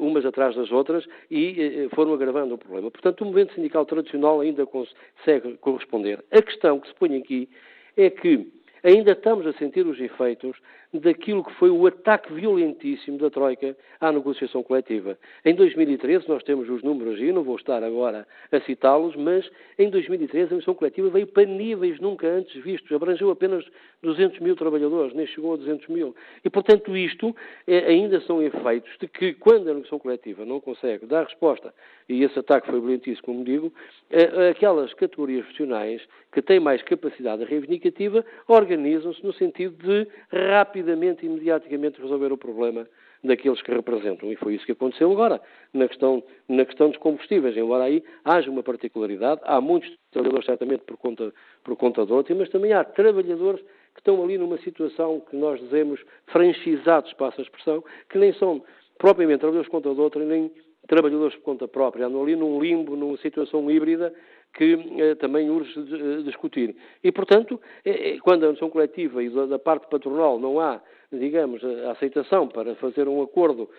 umas atrás das outras e eh, foram agravando o problema. Portanto, o movimento sindical tradicional ainda consegue corresponder. A questão que se põe aqui é que ainda estamos a sentir os efeitos daquilo que foi o ataque violentíssimo da Troika à negociação coletiva. Em 2013, nós temos os números, e não vou estar agora a citá-los, mas em 2013 a negociação coletiva veio para níveis nunca antes vistos, abrangeu apenas 200 mil trabalhadores, nem chegou a 200 mil. E, portanto, isto é, ainda são efeitos de que, quando a negociação coletiva não consegue dar resposta, e esse ataque foi violentíssimo, como digo, aquelas categorias profissionais que têm mais capacidade reivindicativa organizam-se no sentido de rapidamente rapidamente e imediaticamente resolver o problema daqueles que representam. E foi isso que aconteceu agora, na questão, na questão dos combustíveis. Embora aí haja uma particularidade, há muitos trabalhadores, certamente, por conta, por conta de outro, mas também há trabalhadores que estão ali numa situação que nós dizemos franchisados, passa a expressão, que nem são propriamente trabalhadores por conta de outro, nem trabalhadores por conta própria. Andam ali num limbo, numa situação híbrida, que eh, também urge eh, discutir. E, portanto, eh, quando a noção coletiva e da, parte patronal não há, digamos, a aceitação para fazer um acordo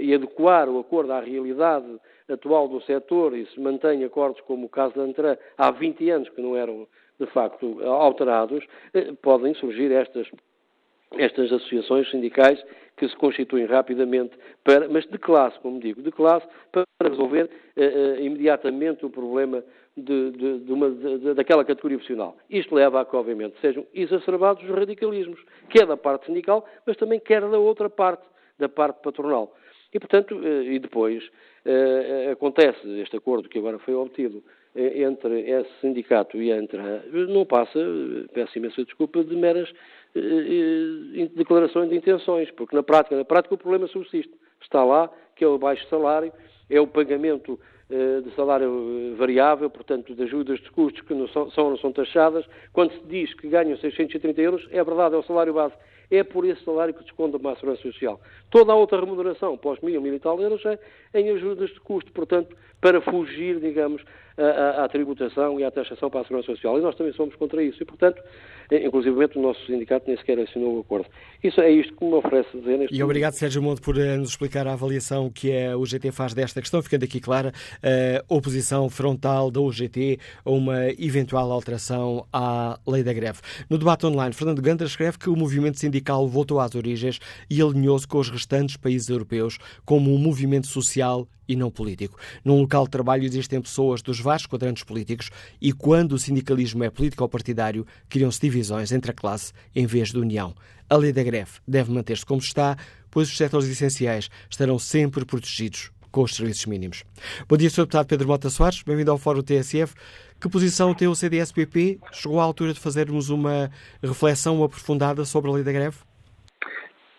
e adequar o acordo à realidade atual do setor e se mantém acordos como o caso da Antran há 20 anos que não eram, de facto, alterados, podem surgir estas estas associações sindicais que se constituem rapidamente, para, mas de classe, como digo, de classe, para resolver uh, imediatamente o problema de, de, de uma, daquela categoria profissional. Isto leva a que, obviamente, sejam exacerbados os radicalismos, quer da parte sindical, mas também quer da outra parte, da parte patronal. E, portanto, uh, e depois acontece este acordo que agora foi obtido entre esse sindicato e entre a, não passa, peço imensa desculpa, de meras eh, eh, declarações de intenções, porque na prática, na prática o problema subsiste. Está lá, que é o baixo salário, é o pagamento eh, de salário variável, portanto, de ajudas de custos que não são, não são taxadas. Quando se diz que ganham 630 euros, é verdade, é o salário base. É por esse salário que desconta uma segurança social. Toda a outra remuneração, pós mil, mil e tal euros, é em ajudas de custo, portanto, para fugir, digamos, à, à, tributação e à taxação para a segurança social. E nós também somos contra isso. E, portanto, inclusive o nosso sindicato nem sequer assinou o acordo. Isso é isto que me oferece dizer neste E obrigado, Sérgio Monte, por eh, nos explicar a avaliação que a UGT faz desta questão, ficando aqui clara a oposição frontal da UGT a uma eventual alteração à lei da greve. No debate online, Fernando Gandra escreve que o movimento sindical voltou às origens e alinhou-se com os restantes países europeus como um movimento social e não político. Num local de trabalho existem pessoas dos vários quadrantes políticos e quando o sindicalismo é político ou partidário, criam-se divisões entre a classe em vez de união. A lei da greve deve manter-se como está, pois os setores essenciais estarão sempre protegidos com os serviços mínimos. Bom dia, Sr. Deputado Pedro Mota Soares, bem-vindo ao Fórum TSF. Que posição tem o CDS-PP? Chegou à altura de fazermos uma reflexão aprofundada sobre a lei da greve?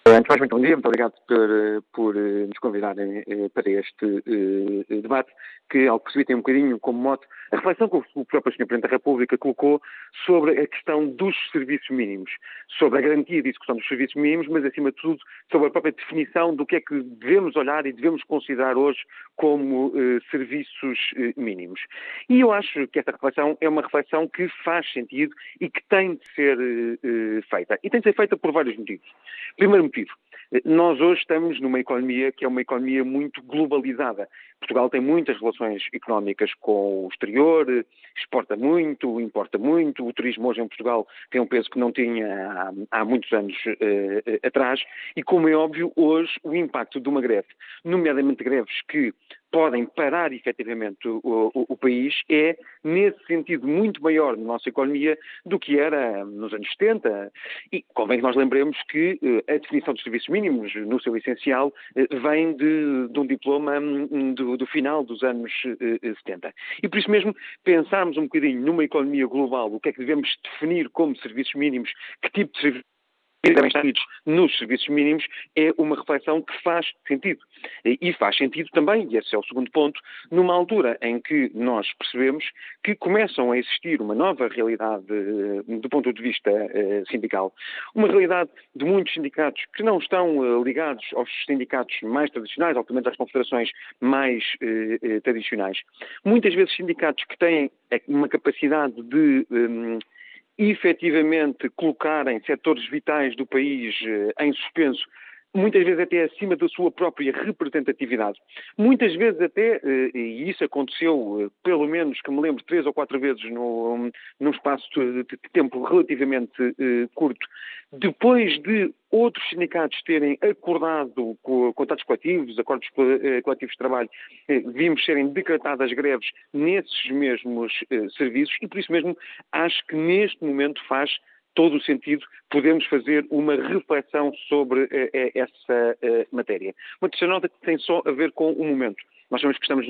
Antes mais, muito bom dia, muito obrigado por, por nos convidarem para este debate, que, ao perceber, tem um bocadinho como mote a reflexão que o próprio Sr. Presidente da República colocou sobre a questão dos serviços mínimos, sobre a garantia de execução dos serviços mínimos, mas, acima de tudo, sobre a própria definição do que é que devemos olhar e devemos considerar hoje como serviços mínimos. E eu acho que esta reflexão é uma reflexão que faz sentido e que tem de ser feita. E tem de ser feita por vários motivos. Primeiro motivo, nós hoje estamos numa economia que é uma economia muito globalizada. Portugal tem muitas relações económicas com o exterior, exporta muito, importa muito. O turismo hoje em Portugal tem um peso que não tinha há, há muitos anos uh, atrás. E, como é óbvio, hoje o impacto de uma greve, nomeadamente greves que podem parar efetivamente o, o, o, país é, nesse sentido, muito maior na nossa economia do que era nos anos 70. E convém que nós lembremos que uh, a definição dos serviços mínimos, no seu essencial, uh, vem de, de, um diploma um, do, do, final dos anos uh, 70. E por isso mesmo, pensarmos um bocadinho numa economia global, o que é que devemos definir como serviços mínimos, que tipo de serviços devem estar nos serviços mínimos é uma reflexão que faz sentido. E faz sentido também, e esse é o segundo ponto, numa altura em que nós percebemos que começam a existir uma nova realidade eh, do ponto de vista eh, sindical. Uma realidade de muitos sindicatos que não estão eh, ligados aos sindicatos mais tradicionais, ou pelo menos às confederações mais tradicionais. Muitas vezes sindicatos que têm uma capacidade de efetivamente colocarem setores vitais do país eh, em suspenso muitas vezes até acima da sua própria representatividade. Muitas vezes até, eh, e isso aconteceu eh, pelo menos que me lembro três ou quatro vezes no, num espaço de tempo relativamente curto, depois de outros sindicatos terem acordado com contratos coletivos, acordos coletivos de trabalho, vimos serem decretadas greves nesses mesmos serviços e por isso mesmo acho que neste momento faz todo o sentido podemos fazer uma reflexão sobre eh, eh, essa eh, matéria. Uma terceira nota que tem só a ver com o momento. Nós sabemos que estamos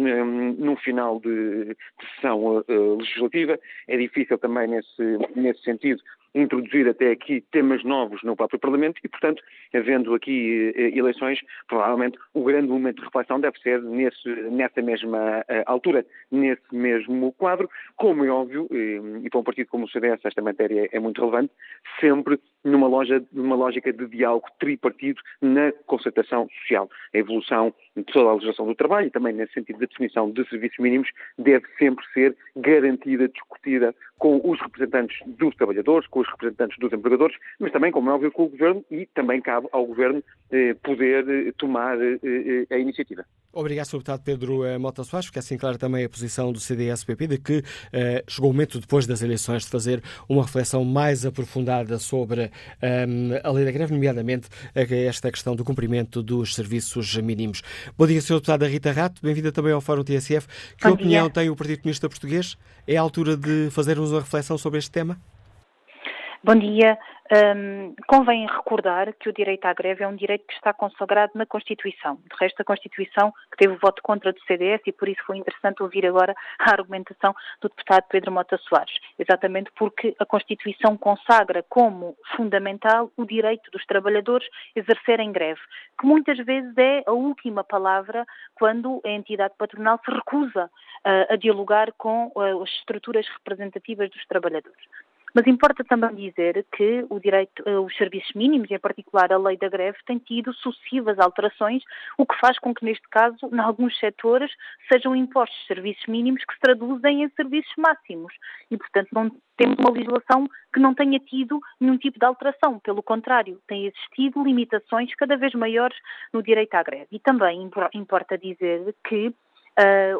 num final de, de sessão legislativa, é difícil também nesse, nesse sentido introduzir até aqui temas novos no próprio Parlamento e, portanto, havendo aqui eh, eleições, provavelmente o grande momento de reflexão deve ser nesse, nessa mesma eh, altura, nesse mesmo quadro, como é óbvio, eh, e para um partido como o CDS esta matéria é muito relevante, sempre numa, loja, numa lógica de diálogo tripartido na concertação social. A evolução de toda a legislação do trabalho e também nesse sentido da definição de serviços mínimos deve sempre ser garantida, discutida com os representantes dos trabalhadores, com os representantes dos empregadores, mas também, como é óbvio, com o Governo e também cabe ao Governo eh, poder eh, tomar eh, eh a iniciativa. Obrigado, Sr. Deputado Pedro eh, Mota Soares, porque assim claro também a posição do CDS-PP de que eh, chegou o momento, depois das eleições, de fazer uma reflexão mais aprofundada sobre a lei da greve, nomeadamente esta questão do cumprimento dos serviços mínimos. Bom dia, Sr. Deputado Rita Rato, bem-vinda também ao Fórum TSF. Que Bom opinião dia. tem o Partido Comunista Português? É a altura de fazermos uma reflexão sobre este tema? Bom dia. Um, convém recordar que o direito à greve é um direito que está consagrado na Constituição. De resto, a Constituição que teve o voto contra do CDS e por isso foi interessante ouvir agora [LAUGHS] a argumentação do deputado Pedro Mota Soares. Exatamente porque a Constituição consagra como fundamental o direito dos trabalhadores exercerem greve, que muitas vezes é a última palavra quando a entidade patronal se recusa uh, a dialogar com uh, as estruturas representativas dos trabalhadores. Mas importa também dizer que o direito, eh, os serviços mínimos, em particular a lei da greve, tem tido sucessivas alterações, o que faz com que, neste caso, em alguns setores, sejam impostos serviços mínimos que se traduzem em serviços máximos. E, portanto, não temos uma legislação que não tenha tido nenhum tipo de alteração. Pelo contrário, tem existido limitações cada vez maiores no direito à greve. E também importa dizer que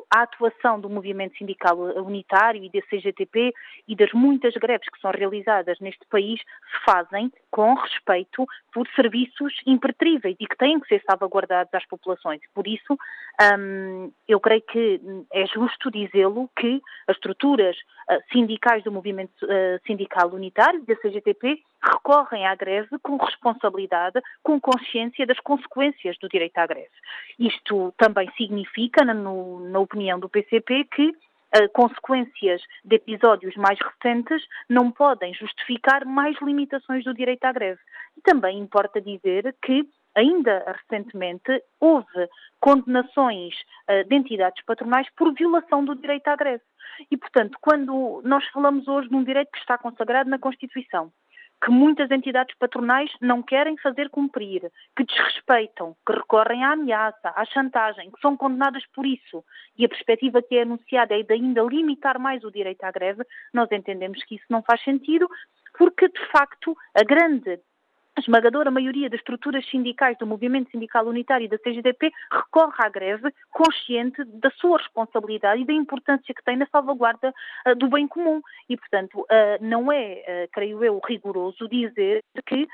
a atuação do movimento sindical unitário e da CGTP e das muitas greves que são realizadas neste país se fazem com respeito por serviços impertríveis e que têm que ser salvaguardados às populações. Por isso, um, eu creio que é justo dizê-lo que as estruturas uh, sindicais do movimento uh, sindical unitário, da CGTP, recorrem à greve com responsabilidade, com consciência das consequências do direito à greve. Isto também significa, no, na opinião do PCP, que consequências de episódios mais recentes não podem justificar mais limitações do direito à greve. E também importa dizer que ainda recentemente houve condenações uh, de entidades patronais por violação do direito à greve. E, portanto, quando nós falamos hoje de um direito que está consagrado na Constituição, que muitas entidades patronais não querem fazer cumprir, que desrespeitam, que recorrem à ameaça, à chantagem, que são condenadas por isso, e a perspectiva que é anunciada é de ainda limitar mais o direito à greve, nós entendemos que isso não faz sentido, porque de facto a grande a esmagadora maioria das estruturas sindicais do movimento sindical unitário e da CGDP recorre à greve consciente da sua responsabilidade e da importância que tem na salvaguarda uh, do bem comum. E, portanto, uh, não é, uh, creio eu, rigoroso dizer que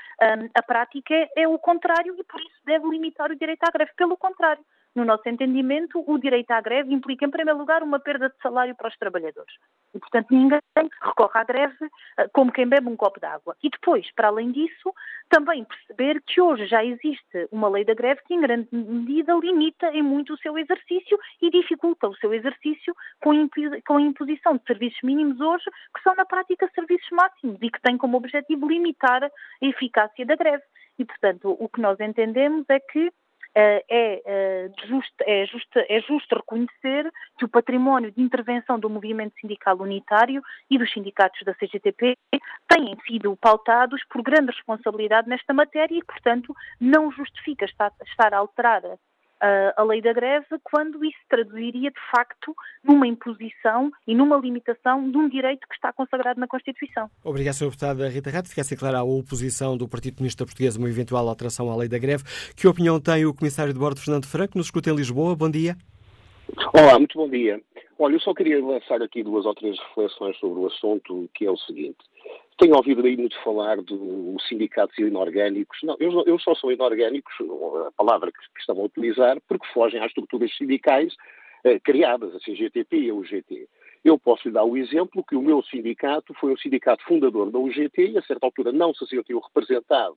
a prática é o contrário e, por isso, deve limitar o direito à greve. Pelo contrário, no nosso entendimento, o direito à greve implica, em primeiro lugar, uma perda de salário para os trabalhadores. E, portanto, ninguém recorre à greve eh, como quem bebe um copo d'água. E depois, para além disso, também perceber que hoje já existe uma lei da greve que, em grande medida, limita em muito o seu exercício e dificulta o seu exercício com a imposição de serviços mínimos hoje, que são, na prática, serviços máximos e que têm como objetivo limitar a eficácia da greve. E, portanto, o que nós entendemos é que é, eh, justo, é, justo, é justo reconhecer que o património de intervenção do movimento sindical unitário e dos sindicatos da CGTP têm sido pautados por grande responsabilidade nesta matéria e, portanto, não justifica estar, estar a alterar a lei da greve quando isso traduziria de facto numa imposição e numa limitação de um direito que está consagrado na Constituição. Obrigado, Sr. Deputada Rita Rato. Ficasse clara a oposição do Partido Comunista Português a uma eventual alteração à lei da greve. Que opinião tem o Comissário de Bordo, Fernando Franco, nos escuta em Lisboa? Bom dia. Olá, muito bom dia. Olha, eu só queria lançar aqui duas ou três reflexões sobre o assunto, que é o seguinte. Tenho ouvido aí muito falar dos sindicatos inorgânicos. Não, eu, só sou inorgânicos, a palavra que, que estão a utilizar, porque fogem às estruturas sindicais eh, criadas, a CGTP e a UGT. Eu posso lhe dar o exemplo que o meu sindicato foi um sindicato fundador da UGT e a certa altura não se sentiu representado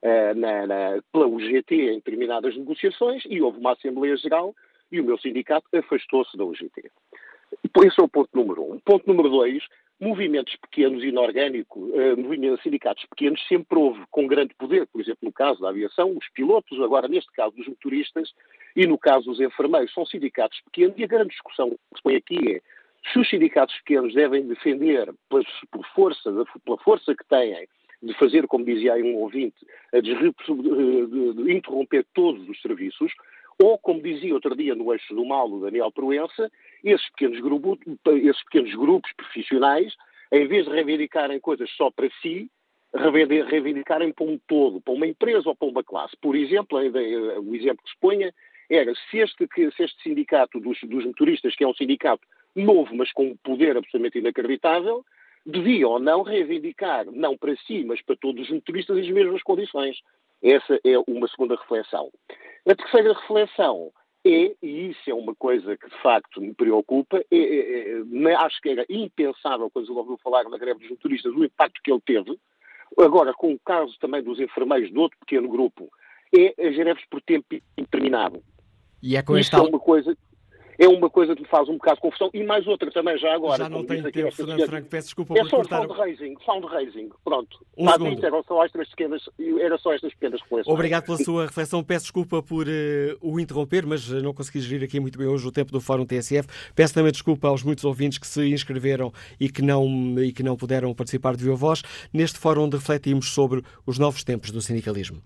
eh, na, na, pela UGT em determinadas negociações e houve uma Assembleia Geral e o meu sindicato afastou-se da UGT. Esse é o ponto número um. Ponto número dois, movimentos pequenos inorgânicos, uh, movimentos sindicatos pequenos, sempre houve com grande poder, por exemplo, no caso da aviação, os pilotos, agora neste caso dos motoristas e no caso dos enfermeiros, são sindicatos pequenos e a grande discussão que se põe aqui é se os sindicatos pequenos devem defender por, força, pela força que têm de fazer, como dizia aí um ouvinte, a interromper todos os serviços, ou, como dizia outro dia no eixo do mal o Daniel Proença, esses pequenos, grupos, esses pequenos grupos profissionais, em vez de reivindicarem coisas só para si, reivindicarem para um todo, para uma empresa ou para uma classe. Por exemplo, o exemplo que se ponha era se este, se este sindicato dos, dos motoristas, que é um sindicato novo, mas com um poder absolutamente inacreditável, devia ou não reivindicar, não para si, mas para todos os motoristas, as mesmas condições. Essa é uma segunda reflexão. A terceira reflexão é, e isso é uma coisa que de facto me preocupa, é, é, é, acho que era impensável quando se ouviu falar na greve dos motoristas o impacto que ele teve, agora com o caso também dos enfermeiros de outro pequeno grupo, é as greves por tempo indeterminado. E é com Isto esta... é uma coisa é uma coisa que me faz um bocado de confusão. E mais outra também, já agora. Já não tenho tempo, Fernando Franco, peço desculpa é por só cortar... fundraising, fundraising, pronto. Um Nada, segundo. eram só estas pequenas, era só estas pequenas reflexões. Obrigado pela sua reflexão. Peço desculpa por uh, o interromper, mas uh, não consegui gerir aqui muito bem hoje o tempo do Fórum TSF. Peço também desculpa aos muitos ouvintes que se inscreveram e que não, e que não puderam participar de viva voz. Neste fórum onde refletimos sobre os novos tempos do sindicalismo.